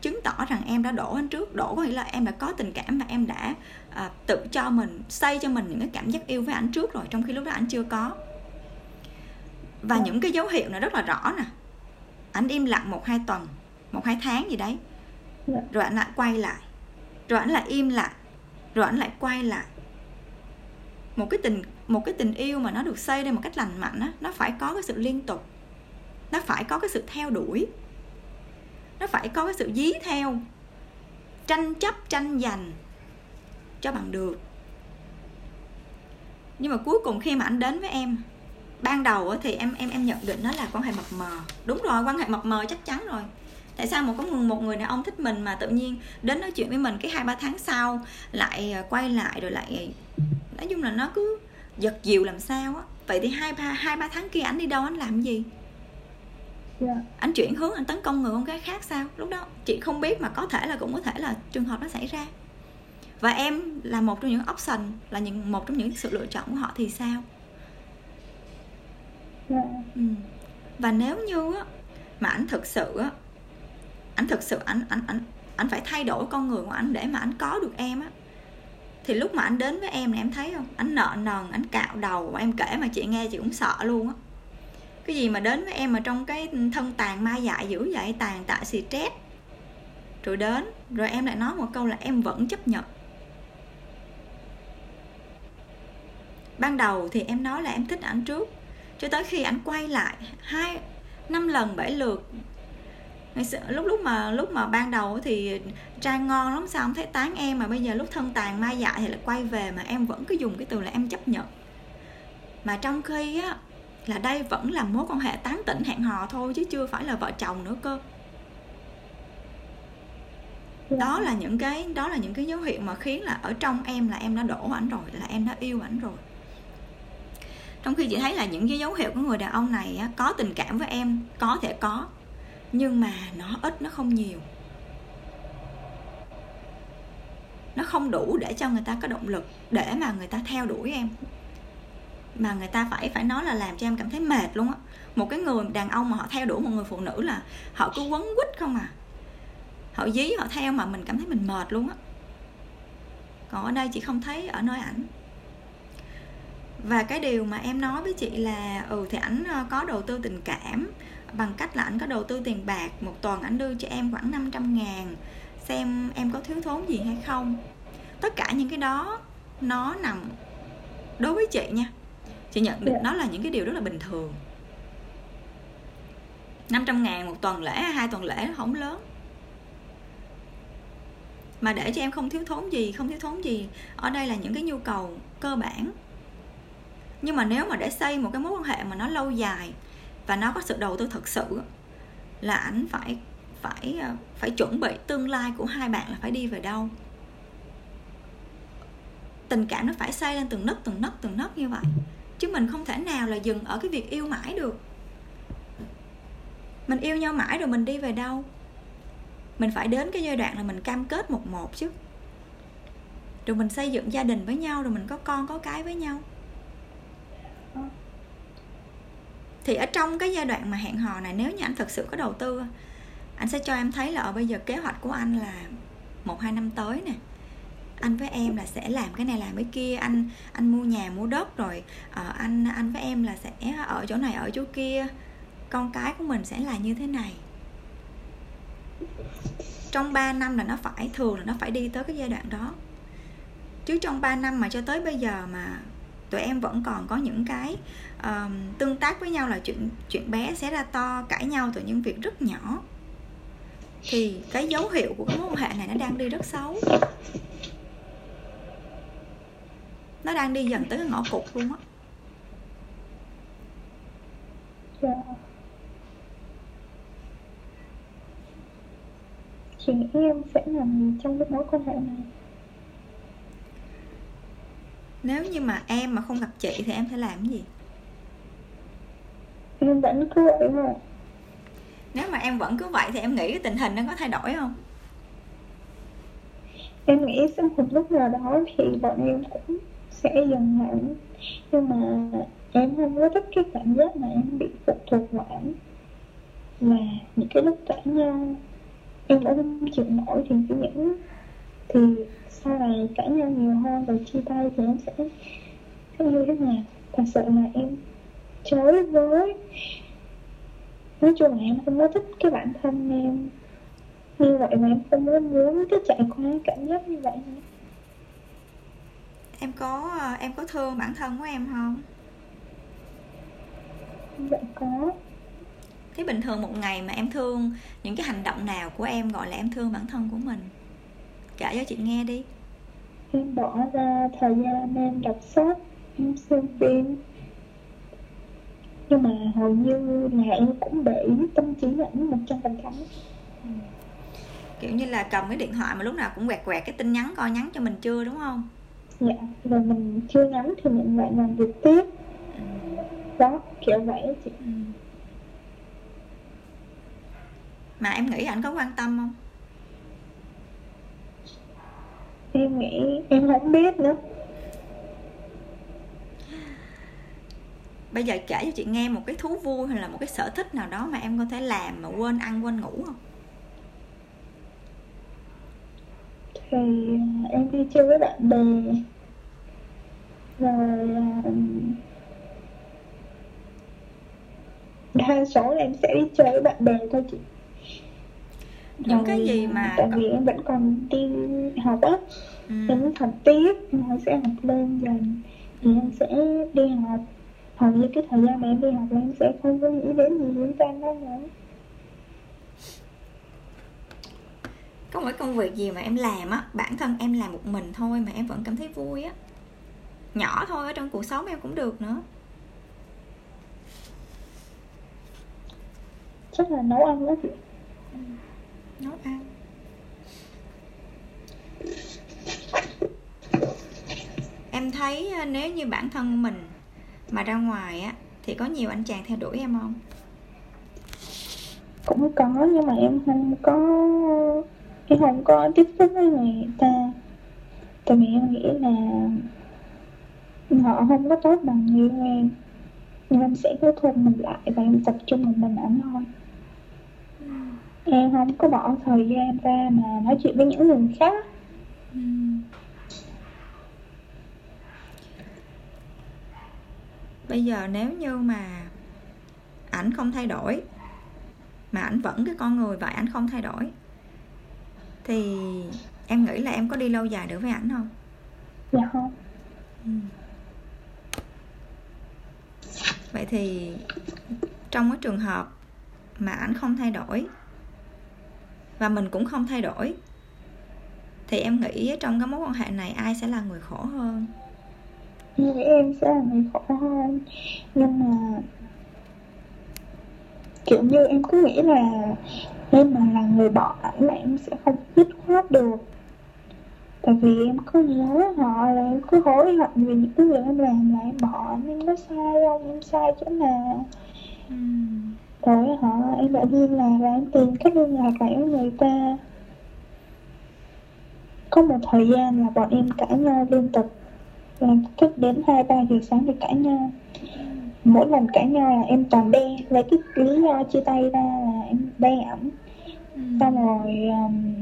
chứng tỏ rằng em đã đổ anh trước. Đổ có nghĩa là em đã có tình cảm và em đã uh, tự cho mình xây cho mình những cái cảm giác yêu với ảnh trước rồi trong khi lúc đó ảnh chưa có và những cái dấu hiệu này rất là rõ nè. Ảnh im lặng một hai tuần một hai tháng gì đấy. Dạ. rồi ảnh lại quay lại. Rồi ảnh lại im lặng. Rồi ảnh lại quay lại. Một cái tình một cái tình yêu mà nó được xây lên một cách lành mạnh á nó phải có cái sự liên tục. Nó phải có cái sự theo đuổi. Nó phải có cái sự dí theo. Tranh chấp tranh giành cho bằng được. Nhưng mà cuối cùng khi mà anh đến với em ban đầu thì em em em nhận định nó là quan hệ mập mờ. Đúng rồi quan hệ mập mờ chắc chắn rồi. Tại sao một có một người đàn ông thích mình mà tự nhiên đến nói chuyện với mình cái hai ba tháng sau lại à, quay lại rồi lại nói chung là nó cứ giật dịu làm sao á. Vậy thì hai ba hai ba tháng kia anh đi đâu anh làm gì? Yeah. Dạ. anh chuyển hướng anh tấn công người con gái khác sao? Lúc đó chị không biết mà có thể là cũng có thể là trường hợp nó xảy ra. Và em là một trong những option là những một trong những sự lựa chọn của họ thì sao yeah. Ừ. và nếu như á, mà anh thực sự á anh thực sự anh anh anh anh phải thay đổi con người của anh để mà anh có được em á thì lúc mà anh đến với em này em thấy không anh nợ nần anh cạo đầu em kể mà chị nghe chị cũng sợ luôn á cái gì mà đến với em mà trong cái thân tàn ma dại dữ vậy tàn tạ xì trét rồi đến rồi em lại nói một câu là em vẫn chấp nhận ban đầu thì em nói là em thích ảnh trước cho tới khi ảnh quay lại hai, năm lần, bảy lượt. Lúc lúc mà lúc mà ban đầu thì trai ngon lắm, sao không thấy tán em, mà bây giờ lúc thân tàn ma dại thì lại quay về mà em vẫn cứ dùng cái từ là em chấp nhận. Mà trong khi á, là đây vẫn là mối quan hệ tán tỉnh hẹn hò thôi, chứ chưa phải là vợ chồng nữa cơ. Đó là những cái, đó là những cái dấu hiệu mà khiến là ở trong em là em đã đổ ảnh rồi, là em đã yêu ảnh rồi trong khi chị thấy là những cái dấu hiệu của người đàn ông này á, có tình cảm với em có thể có nhưng mà nó ít nó không nhiều. Nó không đủ để cho người ta có động lực để mà người ta theo đuổi em. Mà người ta phải phải nói là làm cho em cảm thấy mệt luôn á. Một cái người đàn ông mà họ theo đuổi một người phụ nữ là họ cứ quấn quýt không à. Họ dí họ theo mà mình cảm thấy mình mệt luôn á. Còn ở đây chị không thấy ở nơi ảnh và cái điều mà em nói với chị là ừ thì ảnh ờ, có đầu tư tình cảm bằng cách là ảnh có đầu tư tiền bạc một tuần ảnh đưa cho em khoảng 500 ngàn xem em có thiếu thốn gì hay không. Tất cả những cái đó nó nằm đối với chị nha. Chị nhận định nó là những cái điều rất là bình thường. 500 ngàn một tuần lễ hai tuần lễ nó không lớn. Mà để cho em không thiếu thốn gì không thiếu thốn gì ở đây là những cái nhu cầu cơ bản nhưng mà nếu mà để xây một cái mối quan hệ mà nó lâu dài và nó có sự đầu tư thật sự là ảnh phải phải ờ, phải chuẩn bị tương lai của hai bạn là phải đi về đâu? Tình cảm nó phải xây lên từng nấc từng nấc từng nấc như vậy. Chứ mình không thể nào là dừng ở cái việc yêu mãi được. Mình yêu nhau mãi rồi mình đi về đâu? Mình phải đến cái giai đoạn là mình cam kết một một chứ. Rồi mình xây dựng gia đình với nhau, rồi mình có con, có cái với nhau. Thì ở trong cái giai đoạn mà hẹn hò này nếu như anh thực sự có đầu tư anh sẽ cho em thấy là ở bây giờ kế hoạch của anh là một hai năm tới nè. Anh với em là sẽ làm cái này làm cái kia. Anh anh mua nhà mua đất rồi uh, anh anh với em là sẽ ở chỗ này ở chỗ kia. Con cái của mình sẽ là như thế này. Trong 3 năm là nó phải thường là nó phải đi tới cái giai đoạn đó. Chứ trong 3 năm mà cho tới bây giờ mà tụi em vẫn còn có những cái um, tương tác với nhau là chuyện chuyện bé sẽ ra to cãi nhau từ những việc rất nhỏ. Thì cái dấu hiệu của cái mối quan hệ này nó đang đi rất xấu. Nó đang đi dần tới cái ngõ cụt luôn á. Dạ. Chị nghĩ em sẽ làm gì trong cái mối quan hệ này. Nếu như mà em mà không gặp chị thì em sẽ làm cái gì em vẫn cứ vậy mà. Nếu mà em vẫn cứ vậy thì em nghĩ cái tình hình nó có thay đổi không? Em nghĩ sau một lúc nào đó thì bọn em cũng sẽ dần hẳn nhưng mà em không có thích cái cảm giác mà em bị phụ thuộc vào ảnh và những cái lúc cãi nhau em đã không chịu nổi thì cái những thì sau này cãi nhau nhiều hơn rồi chia tay thì em sẽ sẽ như thế nào? Thật sự là em chối với. Nói chung là em không có thích cái bản thân em. Như vậy mà em không có muốn cái trải qua cảm giác như vậy. Nữa em có em có thương bản thân của em không? Dạ có. Thế bình thường một ngày mà em thương những cái hành động nào của em gọi là em thương bản thân của mình? Kể cho chị nghe đi. Em bỏ ra thời gian em đọc sách em xem phim nhưng mà hầu như là em cũng để ý tâm trí ảnh một trăm phần trăm. Kiểu như là cầm cái điện thoại mà lúc nào cũng quẹt quẹt cái tin nhắn coi nhắn cho mình chưa đúng không? Dạ rồi mình chưa nhắn thì mình lại làm việc tiếp. Ừ. đó kiểu vậy chị. Ừ. mà em nghĩ ảnh có quan tâm không? Em nghĩ em không biết nữa bây giờ kể cho chị nghe một cái thú vui hay là một cái sở thích nào đó mà em có thể làm mà quên ăn quên ngủ không? Thì à, em đi chơi với bạn bè. Rồi à, đa số là em sẽ đi chơi với bạn bè thôi chị. Những rồi, cái gì mà tại vì em vẫn còn đi học á ừ. em học tiếp em sẽ học lên dần. Thì em sẽ đi học hầu như cái thời gian mà em đi học là em sẽ không có nghĩ đến gì liên quan đó nữa. Có mỗi công việc gì mà em làm á bản thân em làm một mình thôi mà em vẫn cảm thấy vui á. Nhỏ thôi ở trong cuộc sống em cũng được nữa. Chắc là nấu ăn đó chị. Ừ, nấu ăn. Em thấy ờ, nếu như bản thân mình mà ra ngoài á thì có nhiều anh chàng theo đuổi em không cũng có nhưng mà em không có em không có tiếp xúc với người ta tại vì em nghĩ là họ không có tốt bằng như em nhưng em sẽ cứ thu mình lại và em tập trung một mình ảnh thôi ừ. em không có bỏ thời gian ra mà nói chuyện với những người khác ừ. Bây giờ nếu như mà ảnh không thay đổi mà ảnh vẫn cái con người vậy ảnh không thay đổi thì em nghĩ là em có đi lâu dài được với ảnh không? Dạ không. Ừ. vậy thì trong cái trường hợp mà ảnh không thay đổi và mình cũng không thay đổi thì em nghĩ trong cái mối quan hệ này ai sẽ là người khổ hơn nghĩ em sẽ là người khổ hơn. Nhưng mà kiểu như em cứ nghĩ là em mà là người bỏ ảnh là em sẽ không dứt khoát được. Tại vì em cứ nhớ họ là em cứ hối hận vì những cái việc em làm là em bỏ anh em có sai không em sai chỗ nào. Ừ. rồi họ em đã liên lạc và em tìm cách liên lạc lại với người ta. Có một thời gian là bọn em cãi nhau liên tục là thức đến hai ba giờ sáng để cãi nhau. Mỗi lần cãi nhau là em toàn đe lấy cái lý do chia tay ra là em đe ẩm Ừ. xong rồi um,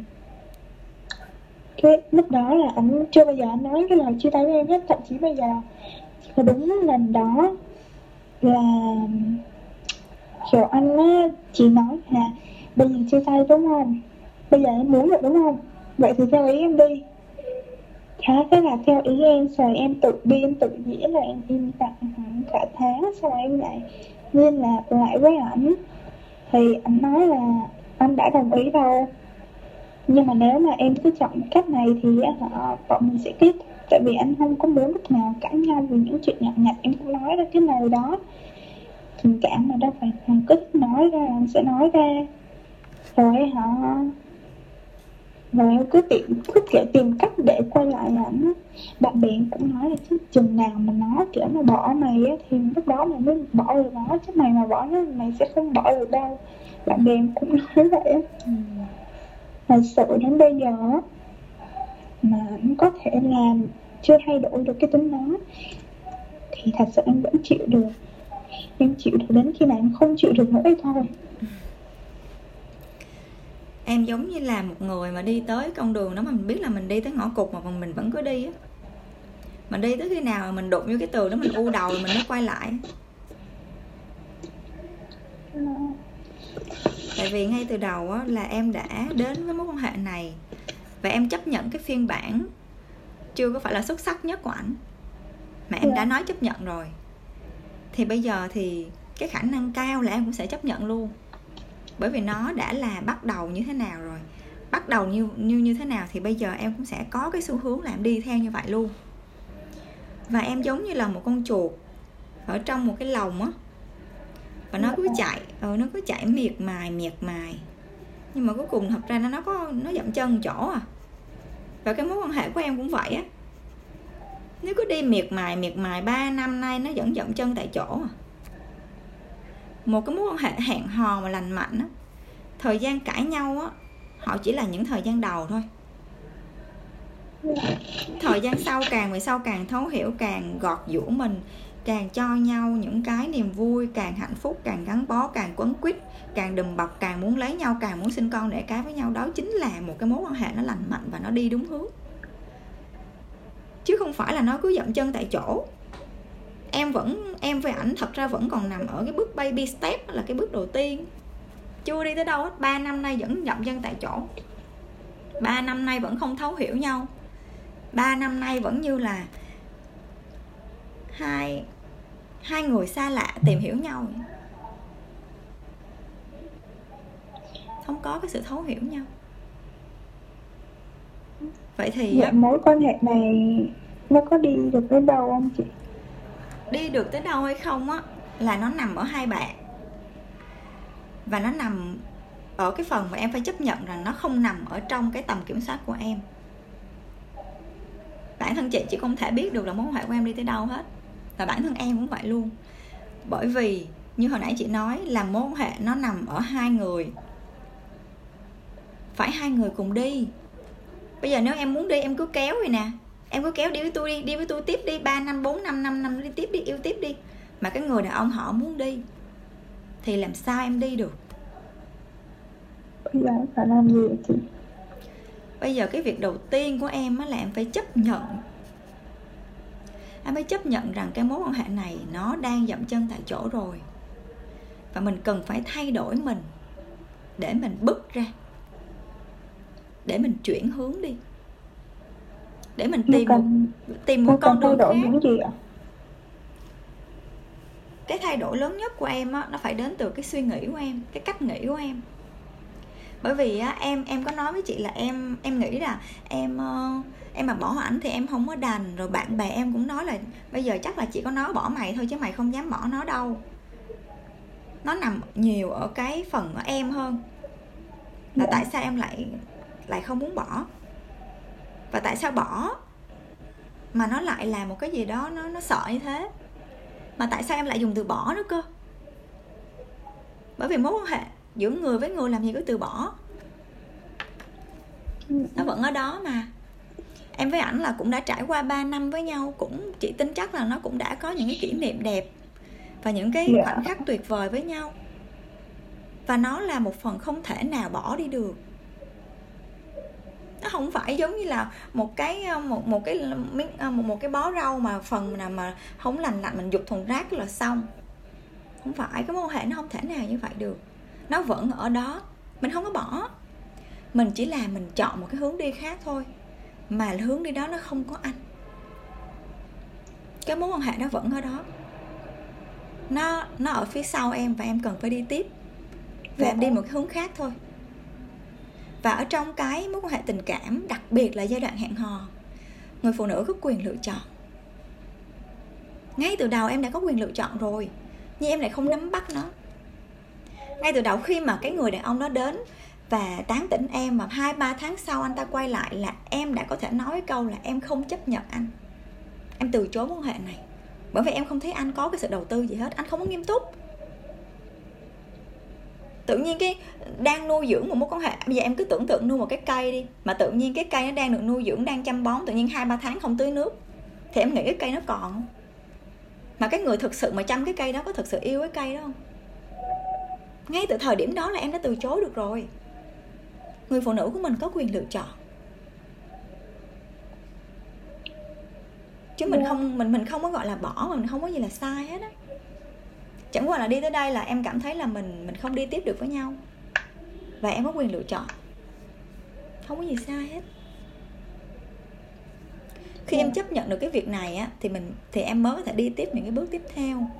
cái lúc đó là anh chưa bao giờ anh nói cái lời chia tay với em hết. Thậm chí bây giờ là đúng lần đó là kiểu anh á chỉ nói là bây giờ chia tay đúng không? Bây giờ em muốn rồi đúng không? Vậy thì theo ý em đi Thế thế là theo ý em. Rồi em tự biên, tự diễn là em im lặng hẳn cả tháng xong rồi em lại liên lạc lại với ảnh? Thì ảnh nói là anh đã đồng ý đâu nhưng mà nếu mà em cứ chọn cách này thì họ, bọn mình sẽ kết tại vì anh không có muốn lúc nào cãi nhau vì những chuyện nhỏ nhặt. Em cũng nói ra cái lời đó. Tình cảm mà đâu phải thằng cứ nói ra anh sẽ nói ra. Rồi họ và em cứ tìm cứ kiểu tìm cách để quay lại ảnh nó bạn bè cũng nói là chứ chừng nào mà nó, kiểu mà bỏ mày á, thì lúc đó mày mới bỏ được nó, chứ mày mà bỏ nó, mày sẽ không bỏ được đâu. Bạn bè em cũng nói vậy á. Thật sự đến bây giờ mà em có thể làm chưa thay đổi được cái tính đó, thì thật sự em vẫn chịu được. Em chịu được đến khi nào em không chịu được nữa thôi em giống như là một người mà đi tới con đường đó mà mình biết là mình đi tới ngõ cụt mà mình vẫn cứ đi á. Mình đi tới khi nào mà mình đụng vô cái tường đó mình u đầu mình mới quay lại. Tại vì ngay từ đầu á, là em đã đến với mối quan hệ này và em chấp nhận cái phiên bản chưa có phải là xuất sắc nhất của ảnh mà em đã nói chấp nhận rồi. Thì bây giờ thì cái khả năng cao là em cũng sẽ chấp nhận luôn bởi vì nó đã là bắt đầu như thế nào rồi. Bắt đầu như như như thế nào thì bây giờ em cũng sẽ có cái xu hướng là em đi theo như vậy luôn. Và em giống như là một con chuột ở trong một cái lồng á. Và nó cứ chạy ừ, nó cứ chạy miệt mài miệt mài. Nhưng mà cuối cùng thật ra nó nó có nó dậm chân chỗ à. Và cái mối quan hệ của em cũng vậy á. Nếu cứ đi miệt mài miệt mài 3 năm nay nó vẫn dậm chân tại chỗ à một cái mối quan hệ hẹn hò mà lành mạnh á, thời gian cãi nhau á, họ chỉ là những thời gian đầu thôi. Thời gian sau càng về sau càng thấu hiểu, càng gọt giũa mình, càng cho nhau những cái niềm vui, càng hạnh phúc, càng gắn bó, càng quấn quýt, càng đùm bọc, càng muốn lấy nhau, càng muốn sinh con để cái với nhau. Đó chính là một cái mối quan hệ nó lành mạnh và nó đi đúng hướng. Chứ không phải là nó cứ dậm chân tại chỗ em vẫn em với ảnh thật ra vẫn còn nằm ở cái bước baby step là cái bước đầu tiên. Chưa đi tới đâu hết ba năm nay vẫn dậm chân tại chỗ. Ba năm nay vẫn không thấu hiểu nhau. Ba năm nay vẫn như là hai hai người xa lạ tìm hiểu nhau. Không có cái sự thấu hiểu nhau. Vậy thì Vậy mối quan hệ này nó có đi được đến đâu không chị? Đi được tới đâu hay không á, là nó nằm ở hai bạn. Và nó nằm ở cái phần mà em phải chấp nhận rằng nó không nằm ở trong cái tầm kiểm soát của em. Bản thân chị chỉ không thể biết được là mối quan hệ của em đi tới đâu hết. Và bản thân em cũng vậy luôn. Bởi vì, như hồi nãy chị nói, là mối quan hệ nó nằm ở hai người. Phải hai người cùng đi. Bây giờ nếu em muốn đi, em cứ kéo vậy nè em cứ kéo đi với tôi đi đi với tôi tiếp đi. 3 năm 4 năm 5 năm đi tiếp đi yêu tiếp đi. Mà cái người đàn ông họ muốn đi thì làm sao em đi được? Bây giờ em phải làm gì vậy chị? bây giờ cái việc đầu tiên của em á là em phải chấp nhận. Em phải chấp nhận rằng cái mối quan hệ này nó đang dậm chân tại chỗ rồi. Và mình cần phải thay đổi mình để mình bứt ra. Để mình chuyển hướng đi để mình tìm một, cần, tìm một con đường đổi khác. những gì ạ? cái thay đổi lớn nhất của em á nó phải đến từ cái suy nghĩ của em cái cách nghĩ của em. Bởi vì á em em có nói với chị là em em nghĩ là em ờ, em mà bỏ ảnh thì em không có đành. Rồi bạn bè em cũng nói là bây giờ chắc là chỉ có nó bỏ mày thôi chứ mày không dám bỏ nó đâu. Nó nằm nhiều ở cái phần ở em hơn. Là Dạ. tại sao em lại lại không muốn bỏ và tại sao bỏ? Mà nó lại là một cái gì đó nó nó sợ như thế. Mà tại sao em lại dùng từ bỏ đó cơ? Bởi vì mối quan hệ giữa người với người làm gì có từ bỏ? Nó vẫn ở đó mà. Em với ảnh là cũng đã trải qua 3 năm với nhau cũng chỉ tin chắc là nó cũng đã có những cái kỷ niệm đẹp và những cái yeah. khoảnh khắc tuyệt vời với nhau. Và nó là một phần không thể nào bỏ đi được nó không phải giống như là một cái ờ, một một cái miếng ờ, một, một cái bó rau mà phần nào mà không lành lạnh mình dục thùng rác là xong. Không phải cái mối quan hệ nó không thể nào như vậy được. Nó vẫn ở đó mình không có bỏ. Mình chỉ là mình chọn một cái hướng đi khác thôi mà hướng đi đó nó không có anh. Cái mối quan hệ nó vẫn ở đó. Nó nó ở phía sau em và em cần phải đi tiếp. Và em đi một cái hướng khác thôi và ở trong cái mối quan hệ tình cảm, đặc biệt là giai đoạn hẹn hò, người phụ nữ có quyền lựa chọn. Ngay từ đầu em đã có quyền lựa chọn rồi, nhưng em lại không nắm bắt nó. Ngay từ đầu khi mà cái người đàn ông đó đến và tán tỉnh em mà hai, ba tháng sau anh ta quay lại là em đã có thể nói câu là em không chấp nhận anh. Em từ chối mối quan hệ này, bởi vì em không thấy anh có cái sự đầu tư gì hết, anh không có nghiêm túc tự nhiên cái đang nuôi dưỡng một mối quan hệ bây giờ em cứ tưởng tượng nuôi một cái cây đi mà tự nhiên cái cây nó đang được nuôi dưỡng đang chăm bón tự nhiên hai ba tháng không tưới nước. Thì em nghĩ cái cây nó còn. Mà cái người thực sự mà chăm cái cây đó có thực sự yêu cái cây đó không? Ngay từ thời điểm đó là em đã từ chối được rồi. Người phụ nữ của mình có quyền lựa chọn. Chứ mình không mình mình không có gọi là bỏ mà mình không có gì là sai hết á chẳng qua là đi tới đây là em cảm thấy là mình mình không đi tiếp được với nhau và em có quyền lựa chọn không có gì sai hết khi yeah. em dạ. chấp nhận được cái việc này á thì mình thì em mới có thể đi tiếp những cái bước tiếp theo yeah.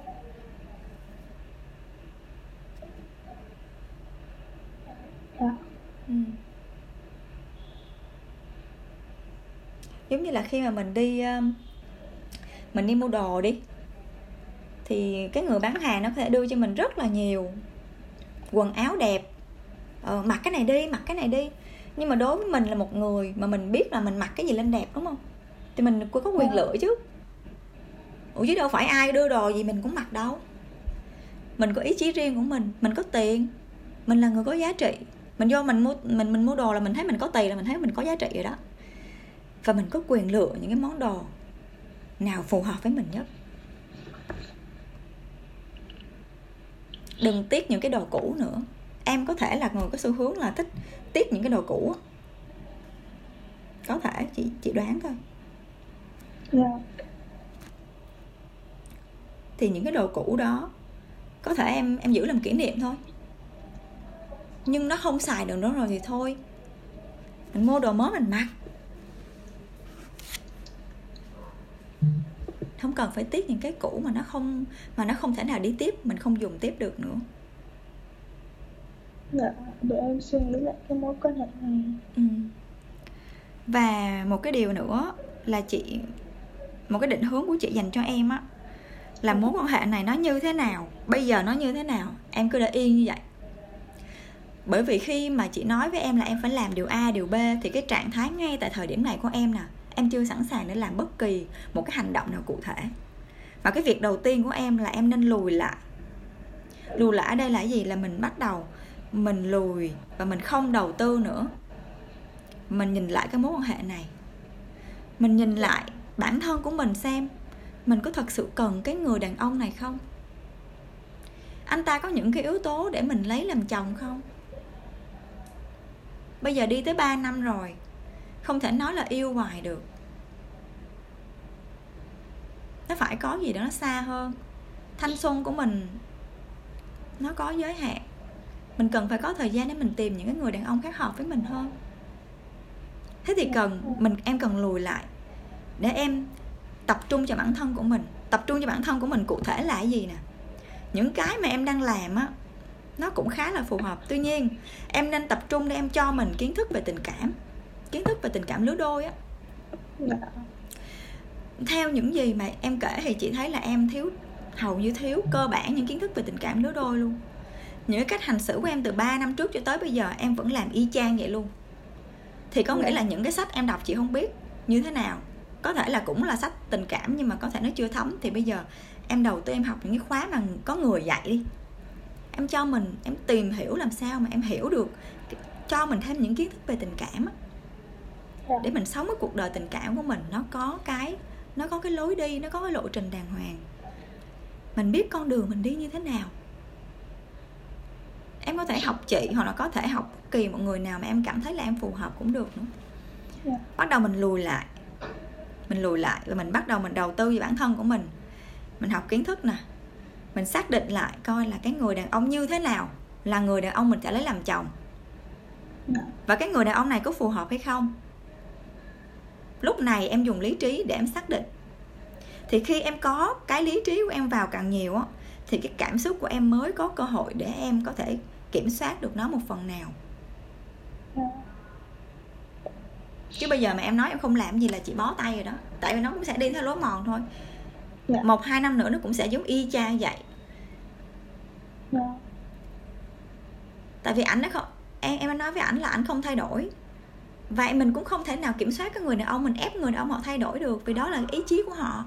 Dạ. ừ. giống như là khi mà mình đi um, mình đi mua đồ đi thì cái người bán hàng nó có thể đưa cho mình rất là nhiều quần áo đẹp. Ờ, mặc cái này đi mặc cái này đi. Nhưng mà đối với mình là một người mà mình biết là mình mặc cái gì lên đẹp đúng không? Thì mình có quyền lựa chứ. Ủa chứ đâu phải ai đưa đồ gì mình cũng mặc đâu. Mình có ý chí riêng của mình mình có tiền mình là người có giá trị. Mình do mình mua mình mình mua đồ là mình thấy mình có tiền là mình thấy mình có giá trị rồi đó. Và mình có quyền lựa những cái món đồ nào phù hợp với mình nhất. Đừng tiếc những cái đồ cũ nữa. Em có thể là người có xu hướng là thích tiếc những cái đồ cũ có thể chị chị đoán thôi yeah. Dạ. thì những cái đồ cũ đó có thể em em giữ làm kỷ niệm thôi. Nhưng nó không xài được nữa rồi thì thôi. Mình mua đồ mới mình mặc không cần phải tiếc những cái cũ mà nó không mà nó không thể nào đi tiếp mình không dùng tiếp được nữa. Dạ để em suy nghĩ lại cái mối quan hệ này. Ừ. và một cái điều nữa là chị một cái định hướng của chị dành cho em á là mối quan hệ này nó như thế nào bây giờ nó như thế nào em cứ để yên như vậy. Bởi vì khi mà chị nói với em là em phải làm điều a điều b thì cái trạng thái ngay tại thời điểm này của em nè em chưa sẵn sàng để làm bất kỳ một cái hành động nào cụ thể. Và cái việc đầu tiên của em là em nên lùi lại. Lùi lại ở đây là gì? Là mình bắt đầu mình lùi và mình không đầu tư nữa. Mình nhìn lại cái mối quan hệ này. Mình nhìn lại bản thân của mình xem mình có thật sự cần cái người đàn ông này không? Anh ta có những cái yếu tố để mình lấy làm chồng không? Bây giờ đi tới 3 năm rồi không thể nói là yêu hoài được. Nó phải có gì đó nó xa hơn. Thanh xuân của mình, nó có giới hạn. Mình cần phải có thời gian để mình tìm những cái người đàn ông khác hợp với mình hơn. Thế thì cần, mình, em cần lùi lại để em tập trung cho bản thân của mình. Tập trung cho bản thân của mình cụ thể là gì nè? Những cái mà em đang làm á, nó cũng khá là phù hợp. Tuy nhiên, em nên tập trung để em cho mình kiến thức về tình cảm kiến thức về tình cảm lứa đôi á dạ. theo những gì mà em kể thì chị thấy là em thiếu hầu như thiếu cơ bản những kiến thức về tình cảm lứa đôi luôn những cách hành xử của em từ 3 năm trước cho tới bây giờ em vẫn làm y chang vậy luôn thì có nghĩa dạ. là những cái sách em đọc chị không biết như thế nào có thể là cũng là sách tình cảm nhưng mà có thể nó chưa thấm thì bây giờ em đầu tư em học những cái khóa mà có người dạy đi em cho mình em tìm hiểu làm sao mà em hiểu được cho mình thêm những kiến thức về tình cảm. Để mình sống cái cuộc đời tình cảm của mình nó có cái nó có cái lối đi nó có cái lộ trình đàng hoàng. Mình biết con đường mình đi như thế nào. Em có thể học chị hoặc là có thể học bất kỳ một người nào mà em cảm thấy là em phù hợp cũng được nữa. Yeah. Dạ. bắt đầu mình lùi lại. Mình lùi lại và mình bắt đầu mình đầu tư về bản thân của mình. Mình học kiến thức nè. Mình xác định lại coi là cái người đàn ông như thế nào là người đàn ông mình sẽ lấy làm chồng. Dạ. và cái người đàn ông này có phù hợp hay không lúc này em dùng lý trí để em xác định thì khi em có cái lý trí của em vào càng nhiều á thì cái cảm xúc của em mới có cơ hội để em có thể kiểm soát được nó một phần nào chứ bây giờ mà em nói em không làm gì là chị bó tay rồi đó tại vì nó cũng sẽ đi theo lối mòn thôi yeah. Dạ. một hai năm nữa nó cũng sẽ giống y chang vậy yeah. Dạ. tại vì ảnh nó không em em nói với ảnh là ảnh không thay đổi vậy mình cũng không thể nào kiểm soát cái người đàn ông mình ép người đàn ông họ thay đổi được vì đó là ý chí của họ.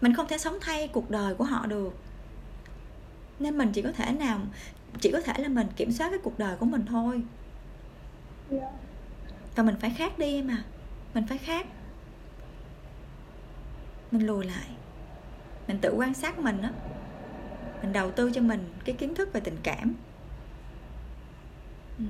Mình không thể sống thay cuộc đời của họ được. Nên mình chỉ có thể nào chỉ có thể là mình kiểm soát cái cuộc đời của mình thôi. Và mình phải khác đi mà mình phải khác. Mình lùi lại. Mình tự quan sát mình á. Mình đầu tư cho mình cái kiến thức về tình cảm ừ.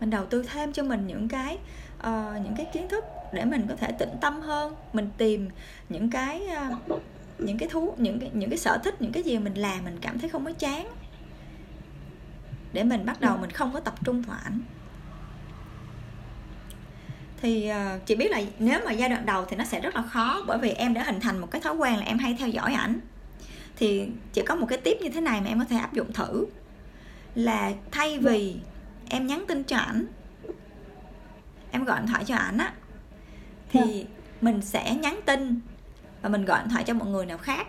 Mình đầu tư thêm cho mình những cái uh, những cái kiến thức để mình có thể tĩnh tâm hơn mình tìm những cái uh, những cái thú những cái những cái sở thích những cái gì mình làm mình cảm thấy không có chán. Để mình bắt đầu mình không có tập trung vào ảnh. Thì uh, chị biết là nếu mà giai đoạn đầu thì nó sẽ rất là khó bởi vì em đã hình thành một cái thói quen là em hay theo dõi ảnh. Thì chỉ có một cái tiếp như thế này mà em có thể áp dụng thử. Là thay vì em nhắn tin cho ảnh em gọi điện thoại cho ảnh á thì yeah. Dạ. mình sẽ nhắn tin và mình gọi điện thoại cho một người nào khác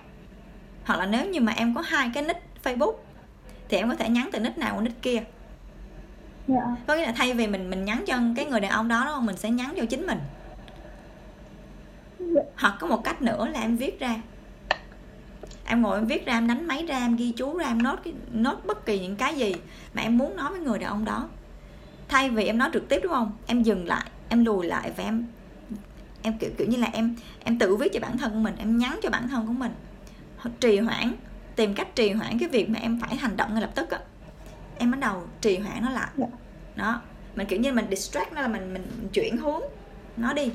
hoặc là nếu như mà em có hai cái nick facebook thì em có thể nhắn từ nick nào qua nick kia yeah. Dạ. có nghĩa là thay vì mình mình nhắn cho cái người đàn ông đó đó mình sẽ nhắn cho chính mình yeah. Dạ. hoặc có một cách nữa là em viết ra em ngồi em viết ra em đánh máy ra em ghi chú ra em nốt cái nốt bất kỳ những cái gì mà em muốn nói với người đàn ông đó. Thay vì em nói trực tiếp đúng không? Em dừng lại em lùi lại và em em kiểu kiểu như là em em tự viết cho bản thân của mình em nhắn cho bản thân của mình. Trì hoãn tìm cách trì hoãn cái việc mà em phải hành động ngay lập tức á. Em bắt đầu trì hoãn nó lại. Dạ. đó mình kiểu như mình distract nó là mình, mình chuyển hướng nó đi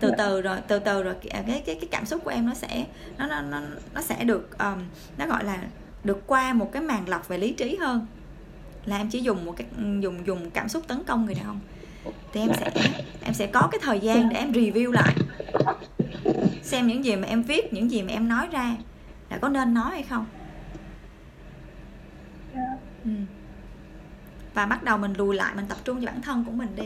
từ. Dạ. từ rồi từ từ rồi cái cái cái cảm xúc của em nó sẽ nó nó nó nó sẽ được um, nó gọi là được qua một cái màn lọc về lý trí hơn là em chỉ dùng một cái dùng dùng cảm xúc tấn công người đàn ông thì em sẽ em sẽ có cái thời gian để em review lại xem những gì mà em viết những gì mà em nói ra là có nên nói hay không ừ. và bắt đầu mình lùi lại mình tập trung vào bản thân của mình đi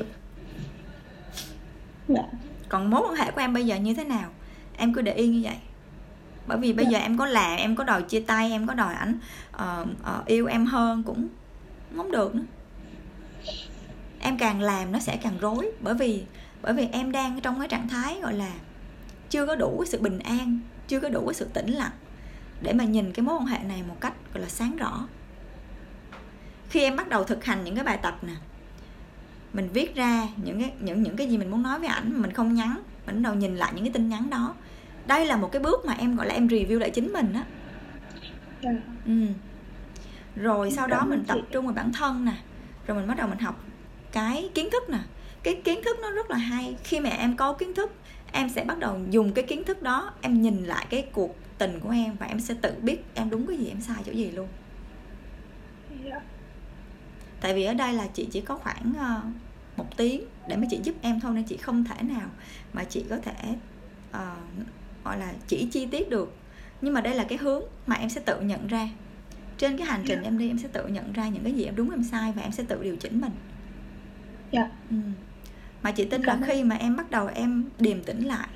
yeah. Còn mối quan hệ của em bây giờ như thế nào em cứ để yên như vậy bởi vì bây. Dạ. giờ em có làm em có đòi chia tay em có đòi ảnh uh, uh, yêu em hơn cũng không được nữa em càng làm nó sẽ càng rối bởi vì bởi vì em đang trong cái trạng thái gọi là chưa có đủ cái sự bình an chưa có đủ cái sự tĩnh lặng để mà nhìn cái mối quan hệ này một cách gọi là sáng rõ khi em bắt đầu thực hành những cái bài tập nè mình viết ra những cái những những cái gì mình muốn nói với ảnh mình không nhắn mình bắt đầu nhìn lại những cái tin nhắn đó đây là một cái bước mà em gọi là em review lại chính mình á yeah. Dạ. ừ. rồi sau đó mình tập trung vào bản thân nè rồi mình bắt đầu mình học cái kiến thức nè cái kiến thức nó rất là hay khi mà em có kiến thức em sẽ bắt đầu dùng cái kiến thức đó em nhìn lại cái cuộc tình của em và em sẽ tự biết em đúng cái gì em sai chỗ gì luôn yeah. Tại vì ở đây là chị chỉ có khoảng uh, một tiếng để mà chị giúp em thôi nên chị không thể nào mà chị có thể uh, gọi là chỉ chi tiết được nhưng mà đây là cái hướng mà em sẽ tự nhận ra trên cái hành trình yeah. Dạ. em đi em sẽ tự nhận ra những cái gì em đúng em sai và em sẽ tự điều chỉnh mình dạ ừ. mà chị tin Cảm là khi mà em bắt đầu em điềm tĩnh lại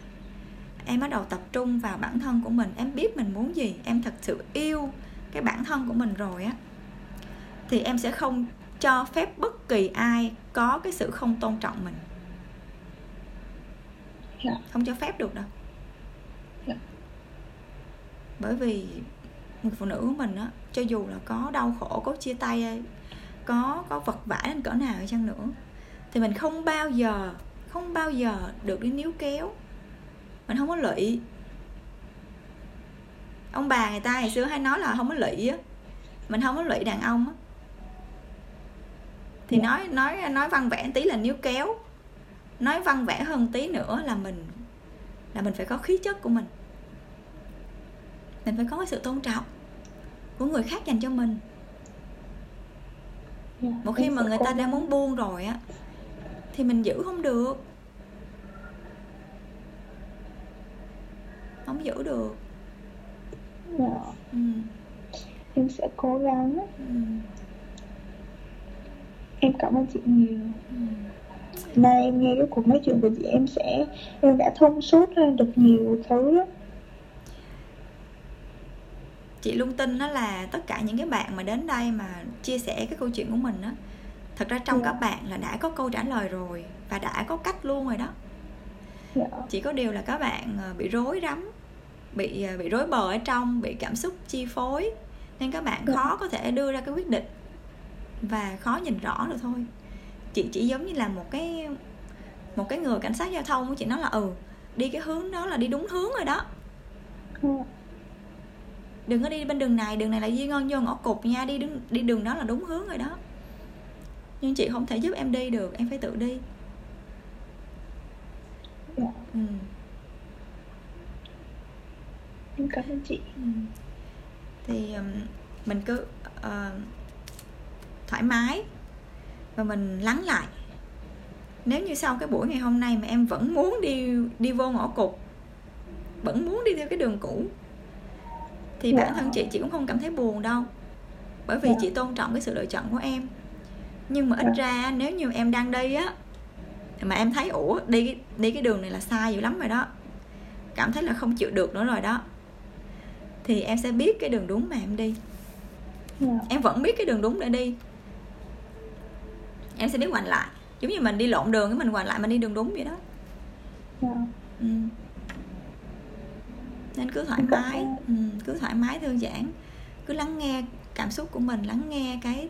em bắt đầu tập trung vào bản thân của mình em biết mình muốn gì em thật sự yêu cái bản thân của mình rồi á thì em sẽ không cho phép bất kỳ ai có cái sự không tôn trọng mình. Dạ. Không cho phép được đâu. Dạ. bởi vì người phụ nữ của mình á cho dù là có đau khổ có chia tay có có vật vã đến cỡ nào chăng nữa thì mình không bao giờ không bao giờ được đi níu kéo. Mình không có lụy. Ông bà người ta ngày xưa hay nói là không có lụy á. Mình không có lụy đàn ông á thì nói nói nói văn vẽ tí là níu kéo. Nói văn vẽ hơn tí nữa là mình là mình phải có khí chất của mình. Mình phải có cái sự tôn trọng của người khác dành cho mình. Dạ một khi mà người ta đã muốn buông rồi á thì mình giữ không được. Không giữ được. Dạ. Ừ. em sẽ cố gắng Ừ. em cảm ơn chị nhiều nay em nghe cái cuộc nói chuyện của chị em sẽ em đã thông suốt ra được nhiều thứ đó. chị luôn tin đó là tất cả những cái bạn mà đến đây mà chia sẻ cái câu chuyện của mình á thật ra trong Dạ. các bạn là đã có câu trả lời rồi và đã có cách luôn rồi đó dạ chỉ có điều là các bạn ờ, bị rối rắm bị ờ, bị rối bời ở trong bị cảm xúc chi phối nên các bạn Dạ. khó có thể đưa ra cái quyết định và khó nhìn rõ được thôi. Chị chỉ giống như là một cái một cái người cảnh sát giao thông chị nói là ừ đi cái hướng đó là đi đúng hướng rồi đó. Dạ đừng có đi bên đường này đường này là di ngon vô ngõ cụt nha đi đứng đi đường đó là đúng hướng rồi đó. Nhưng chị không thể giúp em đi được em phải tự đi. Dạ. Ừ. em cảm ơn chị. Ừ. thì um, mình cứ ờ, thoải mái và mình lắng lại. Nếu như sau cái buổi ngày hôm nay mà em vẫn muốn đi đi vô ngõ cụt vẫn muốn đi theo cái đường cũ thì Dạ. bản thân chị chị cũng không cảm thấy buồn đâu. Bởi vì Dạ. chị tôn trọng cái sự lựa chọn của em. Nhưng mà ít Dạ. ra nếu như em đang đi á mà em thấy ủa đi cái- đi cái đường này là sai dữ lắm rồi đó. Cảm thấy là không chịu được nữa rồi đó. Thì em sẽ biết cái đường đúng mà em đi. Dạ. Em vẫn biết cái đường đúng để đi em sẽ biết ngoảnh lại. Giống như mình đi lộn đường cái mình ngoảnh lại mình đi đường đúng vậy đó. Dạ. Ừ. nên cứ thoải mái. ừ, cứ thoải mái thư giãn. Cứ lắng nghe cảm xúc của mình lắng nghe cái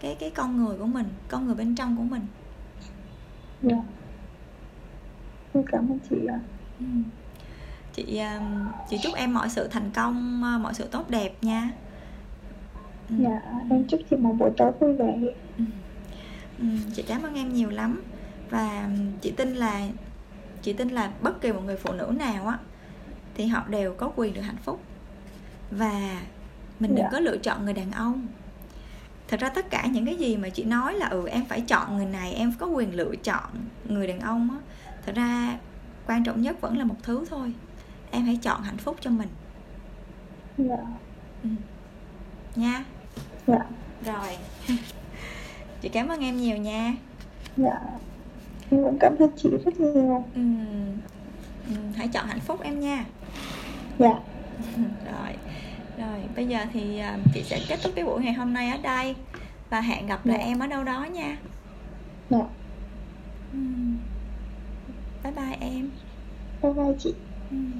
cái cái con người của mình con người bên trong của mình. Dạ. Em cảm ơn chị ạ. Ừ. chị um, chị chúc em mọi sự thành công uh, mọi sự tốt đẹp nha. Ừ. dạ em chúc chị một buổi tối vui vẻ. Ừ. Ừ, chị cảm ơn em nhiều lắm. Và chị tin là chị tin là bất kỳ một người phụ nữ nào á thì họ đều có quyền được hạnh phúc. Và mình đừng Dạ. có lựa chọn người đàn ông. Thật ra tất cả những cái gì mà chị nói là ừ em phải chọn người này em có quyền lựa chọn người đàn ông á thật ra quan trọng nhất vẫn là một thứ thôi. Em hãy chọn hạnh phúc cho mình. Dạ. Ừ. nha. Dạ. Rồi chị cảm ơn em nhiều nha. Dạ. Em cũng cảm ơn chị rất nhiều. Ừm, ừm, hãy chọn hạnh phúc em nha. Dạ. Rồi. Rồi bây giờ thì à, chị sẽ kết thúc cái buổi ngày hôm nay ở đây. Và hẹn gặp lại Dạ. em ở đâu đó nha. Dạ. Ừm. bye bye em. Bye bye chị. Ừm.